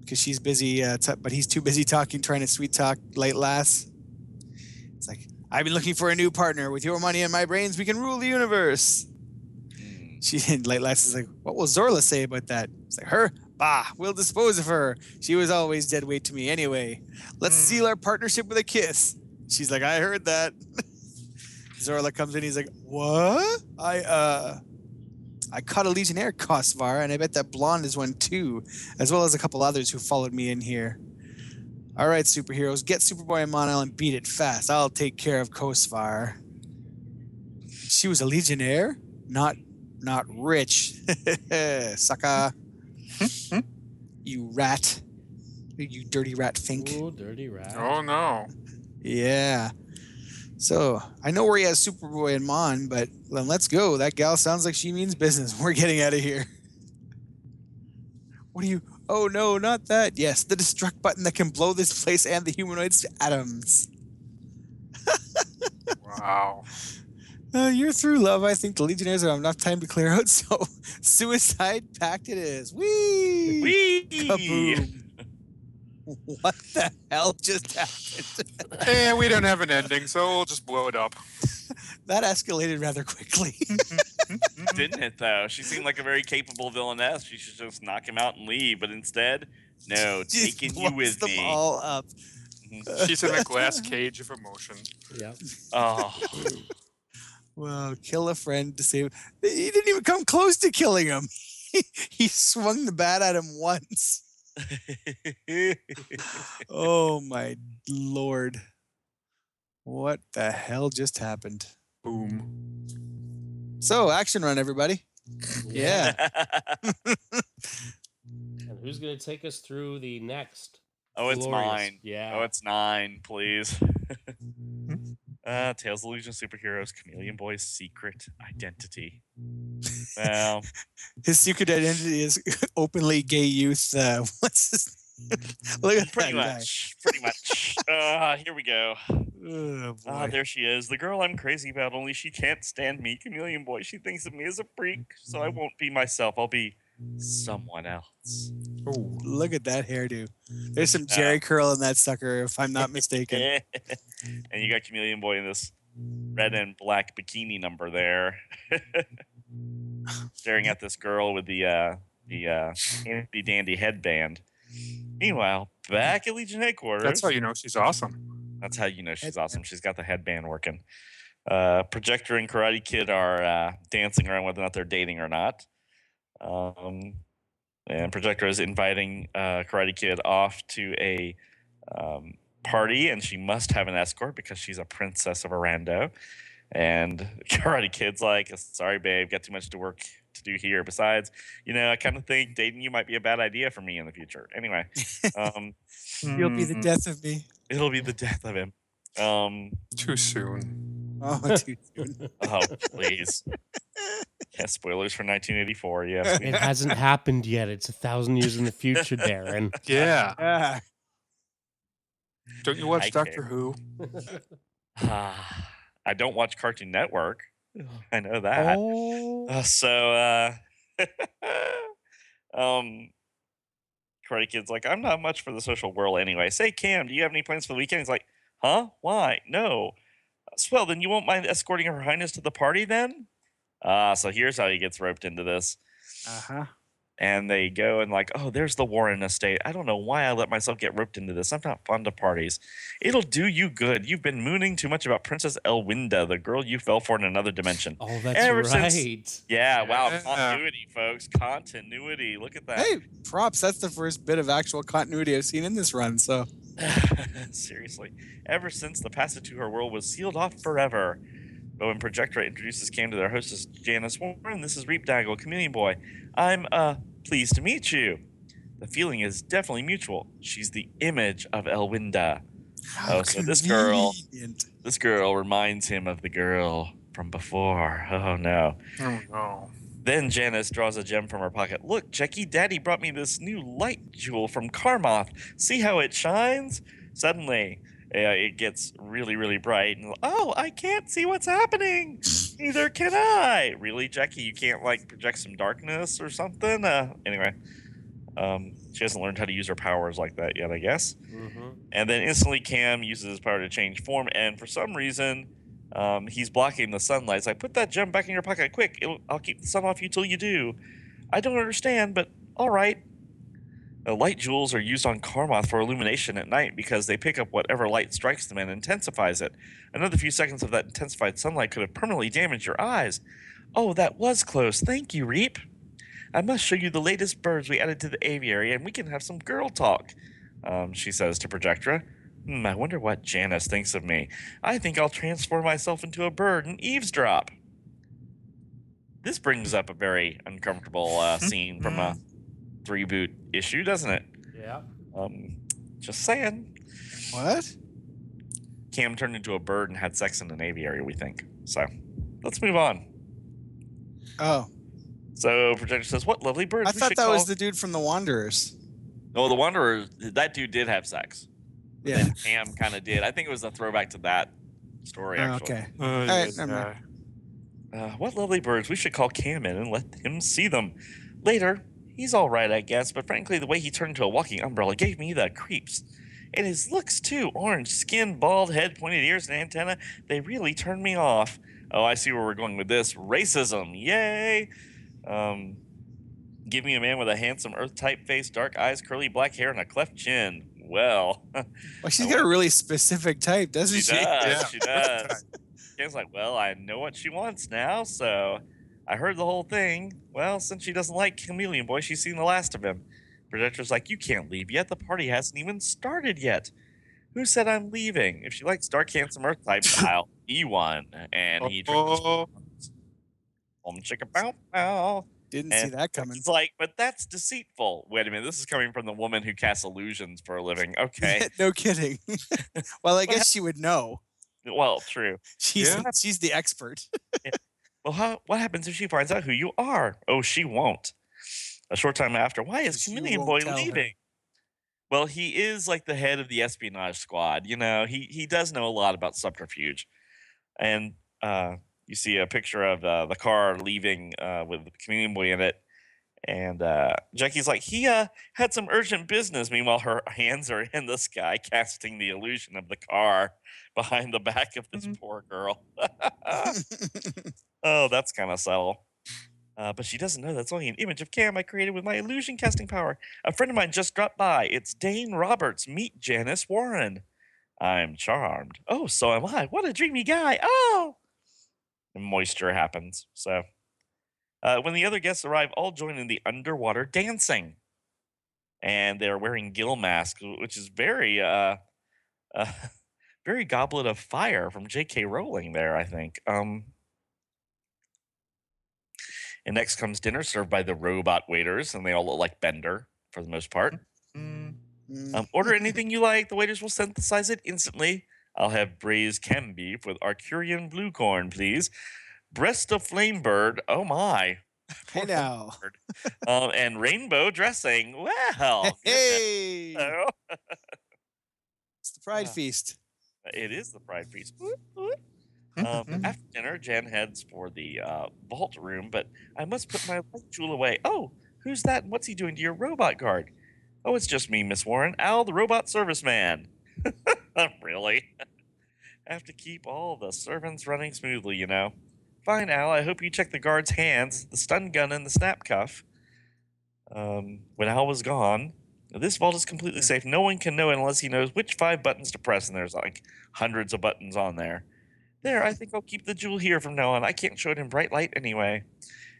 because she's busy, uh, t- but he's too busy talking, trying to sweet talk late lass. It's like, I've been looking for a new partner. With your money and my brains, we can rule the universe. Hmm. She and late lass is like, what will Zorla say about that? It's like, her? Bah, we'll dispose of her. She was always dead weight to me anyway. Let's Hmm. seal our partnership with a kiss. She's like, I heard that. Zorla comes in. He's like, what? I uh, I caught a Legionnaire Kosvar, and I bet that blonde is one too, as well as a couple others who followed me in here. All right, superheroes, get Superboy and Mon-El and beat it fast. I'll take care of Kosvar. She was a Legionnaire, not not rich. Sucker. you rat. You dirty rat fink. Ooh, dirty rat. Oh no. Yeah. So I know where he has Superboy and Mon, but then let's go. That gal sounds like she means business. We're getting out of here. What do you? Oh no, not that. Yes, the destruct button that can blow this place and the humanoids to atoms. Wow. Uh, you're through, love. I think the Legionnaires have enough time to clear out, so suicide pact it is. Whee! Whee! Kaboom! What the hell just happened? Eh, we don't have an ending, so we'll just blow it up. that escalated rather quickly. Didn't it though? She seemed like a very capable villainess. She should just knock him out and leave, but instead, no, Just taking you blows with them me. all up. She's in a glass cage of emotion. Yep. Oh, Well, kill a friend to save. He didn't even come close to killing him. he swung the bat at him once. Oh my lord! What the hell just happened? Boom. So, action run, everybody. Yeah. And who's gonna take us through the next? oh, it's glorious- mine. Oh, yeah. Oh, it's nine, please. uh, Tales of Legion Superheroes, Chameleon Boy's secret identity. Well, His secret identity is openly gay youth. Uh, what's his? Look at pretty that much. Pretty much. Uh, here we go. guy. Oh, Ah, there she is. The girl I'm crazy about, only she can't stand me. Chameleon Boy. She thinks of me as a freak, so I won't be myself. I'll be someone else. Oh. Look at that hairdo. There's some Jerry curl in that sucker, if I'm not mistaken. and you got Chameleon Boy in this red and black bikini number there, staring at this girl with the uh, the uh, handy dandy headband. Meanwhile, back at Legion headquarters, That's how you know she's awesome. that's how you know she's Headband. awesome. She's got the headband working. Uh, Projectra and Karate Kid are uh, dancing around whether or not they're dating or not. Um, and Projectra is inviting uh, Karate Kid off to a um, party, and she must have an escort because she's a princess of Orando. And Karate Kid's like, "Sorry, babe, got too much to work to do here. Besides, you know, I kind of think dating you might be a bad idea for me in the future. Anyway, um, You'll be the Mm, death of me. it'll be the death of him." Um, Too soon. Oh, too soon. Oh, please. yeah, spoilers for 1984. Yes. It hasn't happened yet. It's a thousand years in the future, Darren. Yeah. Ah, Don't you watch I Doctor care. Who? I don't watch Cartoon Network. I know that. Oh, Uh, so, uh, um, Karate Kid's like, I'm not much for the social world anyway. Say, Cam, do you have any plans for the weekend? He's like, huh? Why? No. Swell, then you won't mind escorting Her Highness to the party then? Ah, so here's how he gets roped into this. uh-huh. and they go and like, oh, there's the Warren estate. I don't know why I let myself get roped into this. I'm not fond of parties. It'll do you good. You've been mooning too much about Princess Elwinda, the girl you fell for in another dimension. oh, that's Ever right. since- Yeah, wow, Yeah. continuity, folks. Continuity. Look at that. Hey, props. That's the first bit of actual continuity I've seen in this run. So, Seriously. Ever since the passage to her world was sealed off forever. But when Projectra introduces Cam to their hostess, Janice Warren, this is Reep Daggle, Chameleon Boy. I'm, uh, pleased to meet you. The feeling is definitely mutual. She's the image of Elwinda. how Oh, so this girl- This girl reminds him of the girl from before. Oh, no. Oh no. Then Janice draws a gem from her pocket. Look, Jackie, Daddy brought me this new light jewel from Karmoth. See how it shines? Suddenly, uh, it gets really, really bright. And oh, I can't see what's happening. Neither can I. Really, Jackie, you can't like project some darkness or something? Uh, anyway, um, she hasn't learned how to use her powers like that yet, I guess. Mhm. And then instantly, Cam uses his power to change form, and for some reason, um, he's blocking the sunlight. It's like, put that gem back in your pocket, quick! It'll, I'll keep the sun off you till you do. I don't understand, but all right. The light jewels are used on Karmoth for illumination at night because they pick up whatever light strikes them and intensifies it. Another few seconds of that intensified sunlight could have permanently damaged your eyes. Oh, that was close. Thank you, Reep. I must show you the latest birds we added to the aviary, and we can have some girl talk. Um, she says to Projectra. Hmm, I wonder what Janice thinks of me. I think I'll transform myself into a bird and eavesdrop. This brings up a very uncomfortable uh, scene from a three boot issue, doesn't it? Yeah. Um, just saying. What? Cam turned into a bird and had sex in an aviary, we think. So let's move on. Oh, So Projectra says, What lovely birds? I we thought should that was the dude from the Wanderers. Oh, the Wanderer, that dude did have sex. Yeah. Cam kind of did. I think it was a throwback to that story, Oh, actually. okay. Uh, right, yes, never mind. Uh, what lovely birds. We should call Cam in and let him see them. Later, he's all right, I guess, but frankly, the way he turned into a walking umbrella gave me the creeps. And his looks, too orange skin, bald head, pointed ears, and antenna they really turned me off. Oh, I see where we're going with this. Racism. Yay! Um, give me a man with a handsome earth type face, dark eyes, curly black hair, and a cleft chin. Well, Well, she's got a really specific type, doesn't she she? does. Yeah. She does. Cam's like, well, I know what she wants now, so I heard the whole thing. Well, since she doesn't like Chameleon Boy, she's seen the last of him. Projectra's like, you can't leave yet. The party hasn't even started yet. Who said I'm leaving? If she likes dark, handsome Earth type, I'll be one. And he drinks. Oh. Om chicka bow bow. Didn't see that coming. It's like, but that's deceitful. Wait a minute, this is coming from the woman who casts illusions for a living. Okay, no kidding. well, I guess she would know. well, true. She's Yeah. she's the expert. Well, how, what happens if she finds out who you are? Oh, she won't. A short time after, why is Chameleon Boy tell her. leaving? Well, he is like the head of the espionage squad. You know, he he does know a lot about subterfuge, and uh, you see a picture of uh, the car leaving uh, with Chameleon Boy in it, And uh, Jackie's like, he uh, had some urgent business. Meanwhile, her hands are in the sky, casting the illusion of the car behind the back of this Mhm. poor girl. oh, that's kind of subtle. Uh, but she doesn't know that's only an image of Cam I created with my illusion casting power. A friend of mine just dropped by. It's Dane Roberts. Meet Janice Warren. I'm charmed. Oh, so am I. What a dreamy guy. Oh! And moisture happens. So, uh, when the other guests arrive, all join in the underwater dancing. And they're wearing gill masks, which is very, uh, uh, very Goblet of Fire from J.K. Rowling there, I think. Um, and next comes dinner served by the robot waiters, and they all look like Bender for the most part. Mm. Um, order anything you like. The waiters will synthesize it instantly. I'll have braised chem beef with Arcurian blue corn, please. Breast of flame bird. Oh my. Hey now. Um, and rainbow dressing. Well. Hey, it's the Pride Yeah. Feast. it is the pride feast. Woot, woot. Um, after dinner, Jan heads for the uh, vault room, but I must put my light jewel away. Oh, who's that? and What's he doing to your robot guard? Oh, it's just me, Miss Warren. Al, the robot serviceman. really? I have to keep all the servants running smoothly, you know. Fine, Al. I hope you check the guard's hands, the stun gun, and the snap cuff. Um, when Al was gone, this vault is completely safe. No one can know unless he knows which five buttons to press, and there's like hundreds of buttons on there. There, I think I'll keep the jewel here from now on. I can't show it in bright light anyway.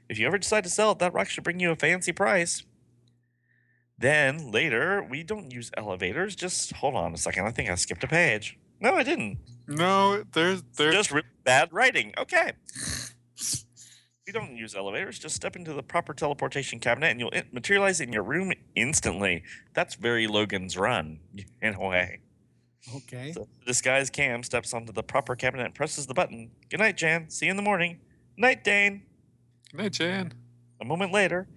If you ever decide to sell it, that rock should bring you a fancy price. Then later, we don't use elevators. Just hold on a second. I think I skipped a page. No, I didn't. No, there's there's Just really bad writing. Okay. We don't use elevators. Just step into the proper teleportation cabinet and you'll materialize in your room instantly. That's very Logan's Run, in a way. Okay. So the disguised Cam steps onto the proper cabinet and presses the button. Good night, Jan. See you in the morning. Night, Dane. Good night, Jan. A moment later,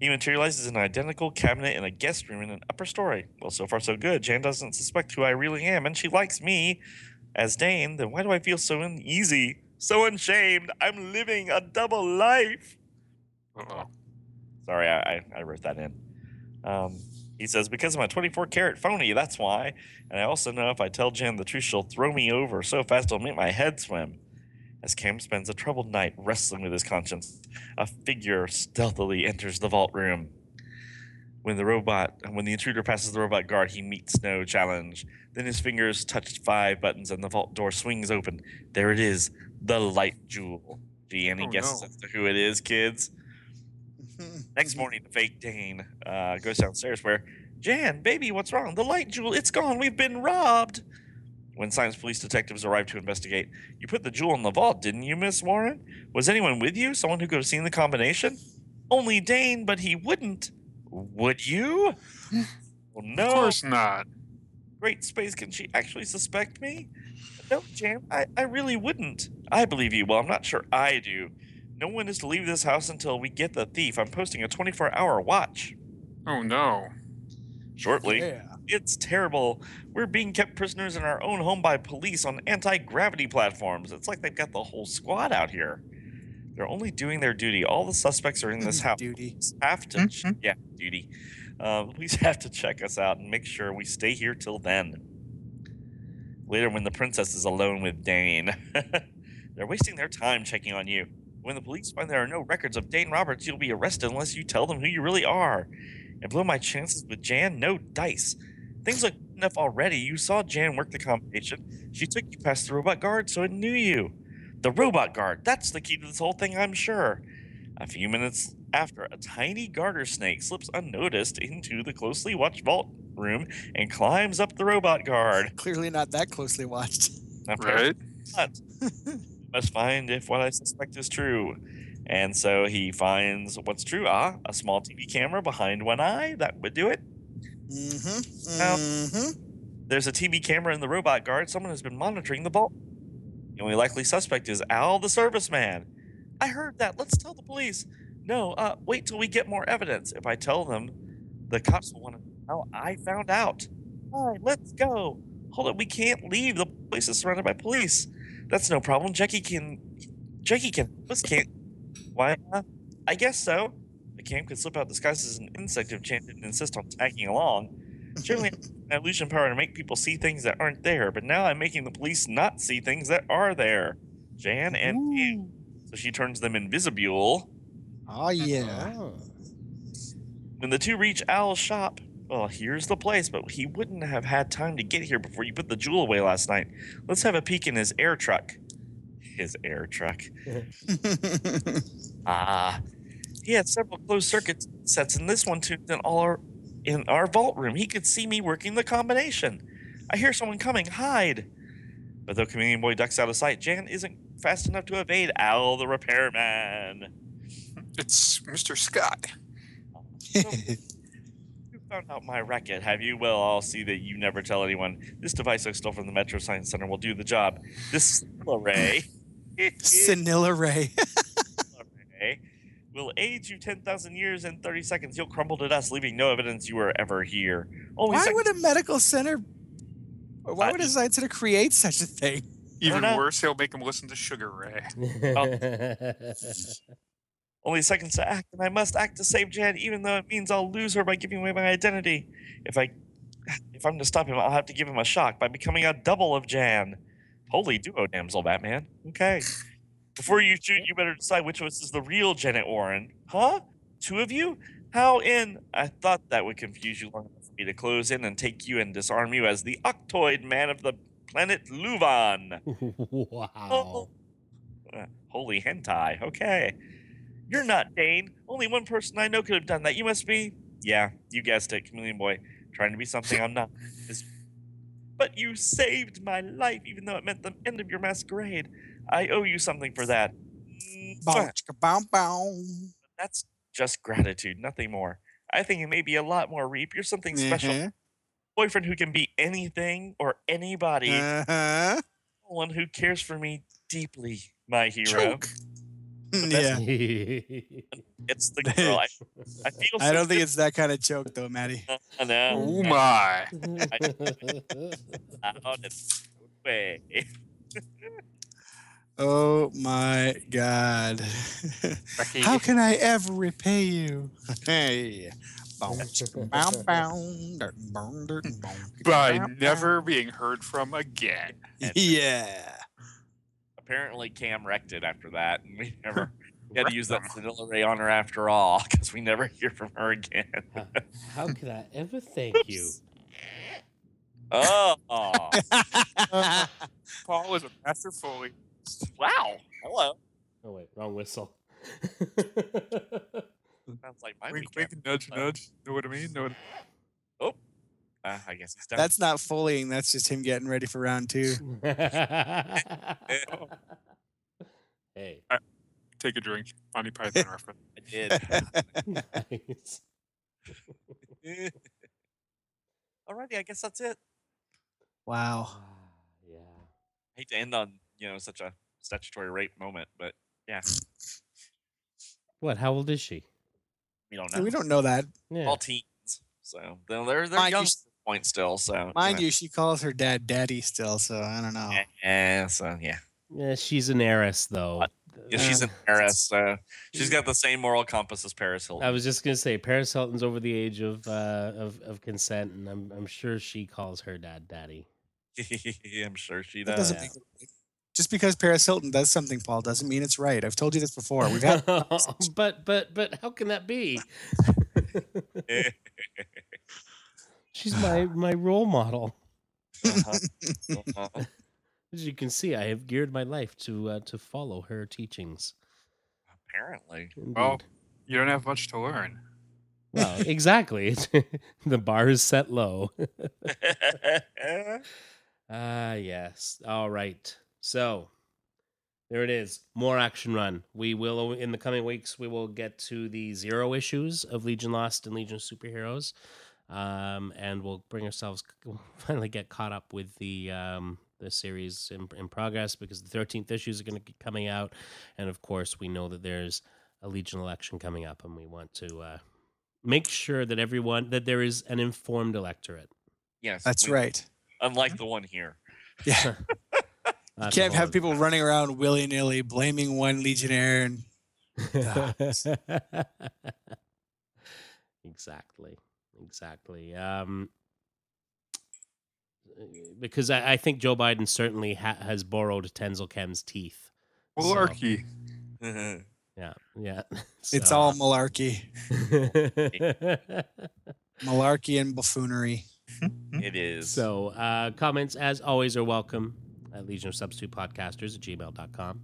he materializes in an identical cabinet in a guest room in an upper story. Well, so far so good. Jan doesn't suspect who I really am, and she likes me as Dane. Then why do I feel so uneasy, so unshamed? I'm living a double life. Uh-oh. Sorry, I, I, I wrote that in. Um, he says, because I'm a 24 karat phony, that's why. And I also know if I tell Jan the truth, she'll throw me over so fast it'll make my head swim. As Cam spends a troubled night wrestling with his conscience, a figure stealthily enters the vault room. When the robot, when the intruder passes the robot guard, he meets no challenge. Then his fingers touch five buttons and the vault door swings open. There it is, the light jewel. Gee, any Oh, guesses no. as to who it is, kids? Next morning, the fake Dane uh, goes downstairs where, Jan, baby, what's wrong? The light jewel, it's gone. We've been robbed. When science police detectives arrive to investigate, you put the jewel in the vault, didn't you, Miss Warren? Was anyone with you? Someone who could have seen the combination? Only Dane, but he wouldn't. Would you? Well, no. Of course not. Great space, can she actually suspect me? No, Jan, I, I really wouldn't. I believe you. Well, I'm not sure I do. No one is to leave this house until we get the thief. I'm posting a 24 hour watch. Oh no. Shortly. Yeah. It's terrible. We're being kept prisoners in our own home by police on anti gravity platforms. It's like they've got the whole squad out here. They're only doing their duty. All the suspects are in this house. Duty. Have to, ch- yeah, duty. Uh, police have to check us out and make sure we stay here till then. Later, when the princess is alone with Dane, they're wasting their time checking on you. When the police find there are no records of Dane Roberts, you'll be arrested unless you tell them who you really are. And blow my chances with Jan, no dice. Things look enough already. You saw Jan work the combination. She took you past the robot guard, so it knew you. The robot guard, that's the key to this whole thing, I'm sure. A few minutes after, a tiny garter snake slips unnoticed into the closely watched vault room and climbs up the robot guard. Clearly not that closely watched. Apparently Right? not. Must find if what I suspect is true. And so he finds what's true. Ah, a small TV camera behind one eye. That would do it. Mm-hmm. Now- Mm-hmm. There's a TV camera in the robot guard. Someone has been monitoring the vault. The only likely suspect is Al, the serviceman. I heard that. Let's tell the police. No, uh, wait till we get more evidence. If I tell them, the cops will want to know how I found out. All right, let's go. Hold it. We can't leave. The place is surrounded by police. That's no problem. Jackie can. Jackie can. Let's can't. Why? Uh, I guess so. Cam could slip out disguised as an insect if Jan didn't insist on tagging along. I have illusion power to make people see things that aren't there, but now I'm making the police not see things that are there. Jan and Cam. So she turns them invisible. Oh yeah. Oh. When the two reach Al's shop, well, here's the place, but he wouldn't have had time to get here before you put the jewel away last night. Let's have a peek in his air truck. His air truck. Ah, he had several closed circuit sets, in this one too. in all our, in our vault room. He could see me working the combination. I hear someone coming. Hide. But though Chameleon Boy ducks out of sight, Jan isn't fast enough to evade Al the repairman. It's Mr. Scott. So, you found out my racket, have you? Well, I'll see that you never tell anyone. This device I stole from the Metro Science Center will do the job. This array. Vanilla Ray. array will age you 10,000 years in 30 seconds. You'll crumble to dust, leaving no evidence you were ever here. Only Why sec- would a medical center? or Why I- would a science center create such a thing? Even worse, he'll make him listen to Sugar Ray. only seconds to act, and I must act to save Jan, even though it means I'll lose her by giving away my identity. If I, if I'm to stop him, I'll have to give him a shock by becoming a double of Jan. Holy duo, damsel Batman. Okay. Before you shoot, you better decide which of us is the real Janet Warren. Huh? Two of you? How in? I thought that would confuse you long enough for me to close in and take you and disarm you as the Octoid man of the planet Luvan. wow. Uh, holy hentai. Okay. You're not Dane. Only one person I know could have done that. You must be. Yeah, you guessed it, Chameleon Boy. Trying to be something I'm not. But you saved my life, even though it meant the end of your masquerade. I owe you something for that. Bow, bow, bow. That's just gratitude, nothing more. I think it may be a lot more, Reep. You're something special. Uh-huh. Boyfriend who can be anything or anybody. Uh-huh. One who cares for me deeply, my hero. Choke. Yeah. It's the girl. I, I feel so I don't think it's that kind of joke, though, Maddie. I know. Oh my. Out and way. Oh my god. Becky, How can I ever repay you? Hey. Bow, chicka, bow, bow, dirt, bow, dirt, bow, chicka, by bow, bow. never being heard from again. Yeah. Apparently, Cam wrecked it after that, and we never we had to use that vanilla ray on her after all because we never hear from her again. How could I ever thank you? Oh, Paul is a master Foley. Wow! Hello. Oh wait, wrong whistle. Sounds like my Wink, wink, nudge, nudge. Know what I mean? Know what Uh, I guess he's done. That's not fullying. That's just him getting ready for round two. hey, Take a drink. Monty Python reference. I did. nice. Alrighty, I guess that's it. Wow. Ah, yeah. I hate to end on you know such a statutory rape moment, but yeah, What? How old is she? we don't know. We don't know that. Yeah. all teens, so they're they're, they're Mind young s- at this point still. So Mind you, she calls her dad daddy still, so I don't know. yeah, so yeah. Yeah, she's an heiress, though. Yeah, she's an heiress, so she's got the same moral compass as Paris Hilton. I was just gonna say Paris Hilton's over the age of uh, of of consent, and I'm I'm sure she calls her dad daddy. I'm sure she That does. doesn't make it right. Just because Paris Hilton does something, Paul, doesn't mean it's right. I've told you this before. We've had but but but how can that be? She's my my role model. Uh-huh. Uh-huh. As you can see, I have geared my life to uh, to follow her teachings. Apparently. Well, you don't have much to learn. Well, exactly. the bar is set low. Ah, yes. All right. So there it is. More action run. We will in the coming weeks. We will get to the zero issues of Legion Lost and Legion Superheroes, um, and we'll bring ourselves we'll finally get caught up with the um, the series in, in progress because the thirteenth issues are going to be coming out, and of course we know that there's a Legion election coming up, and we want to uh, make sure that everyone that there is an informed electorate. yes. That's we- right. Unlike the one here. Yeah. You can't have whole people running around willy nilly blaming one Legionnaire and other- Exactly. Exactly. Um, because I, I think Joe Biden certainly ha- has borrowed Tenzil Kem's teeth. So, Malarkey. yeah. Yeah. It's all malarkey, malarkey and buffoonery. it is. So, uh, comments, as always, are welcome at Legion of Substitute Podcasters at gmail.com.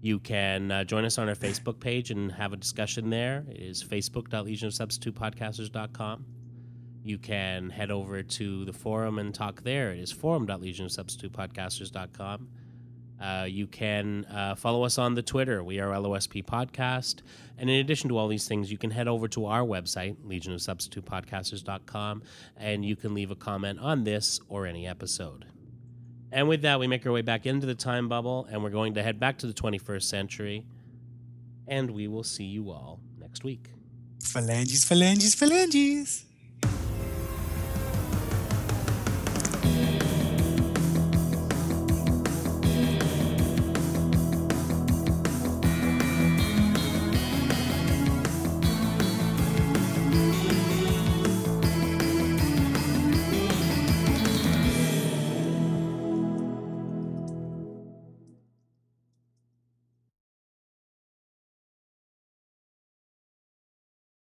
You can uh, join us on our Facebook page and have a discussion there. It is facebook.legionofsubstitutepodcasters.com. You can head over to the forum and talk there. It is forum.legionofsubstitutepodcasters.com. Uh, you can uh, follow us on the Twitter. We are LOSP Podcast. And in addition to all these things, you can head over to our website, legionofsubstitutepodcasters.com, and you can leave a comment on this or any episode. And with that, we make our way back into the time bubble, and we're going to head back to the 21st century. And we will see you all next week. Phalanges, phalanges, phalanges.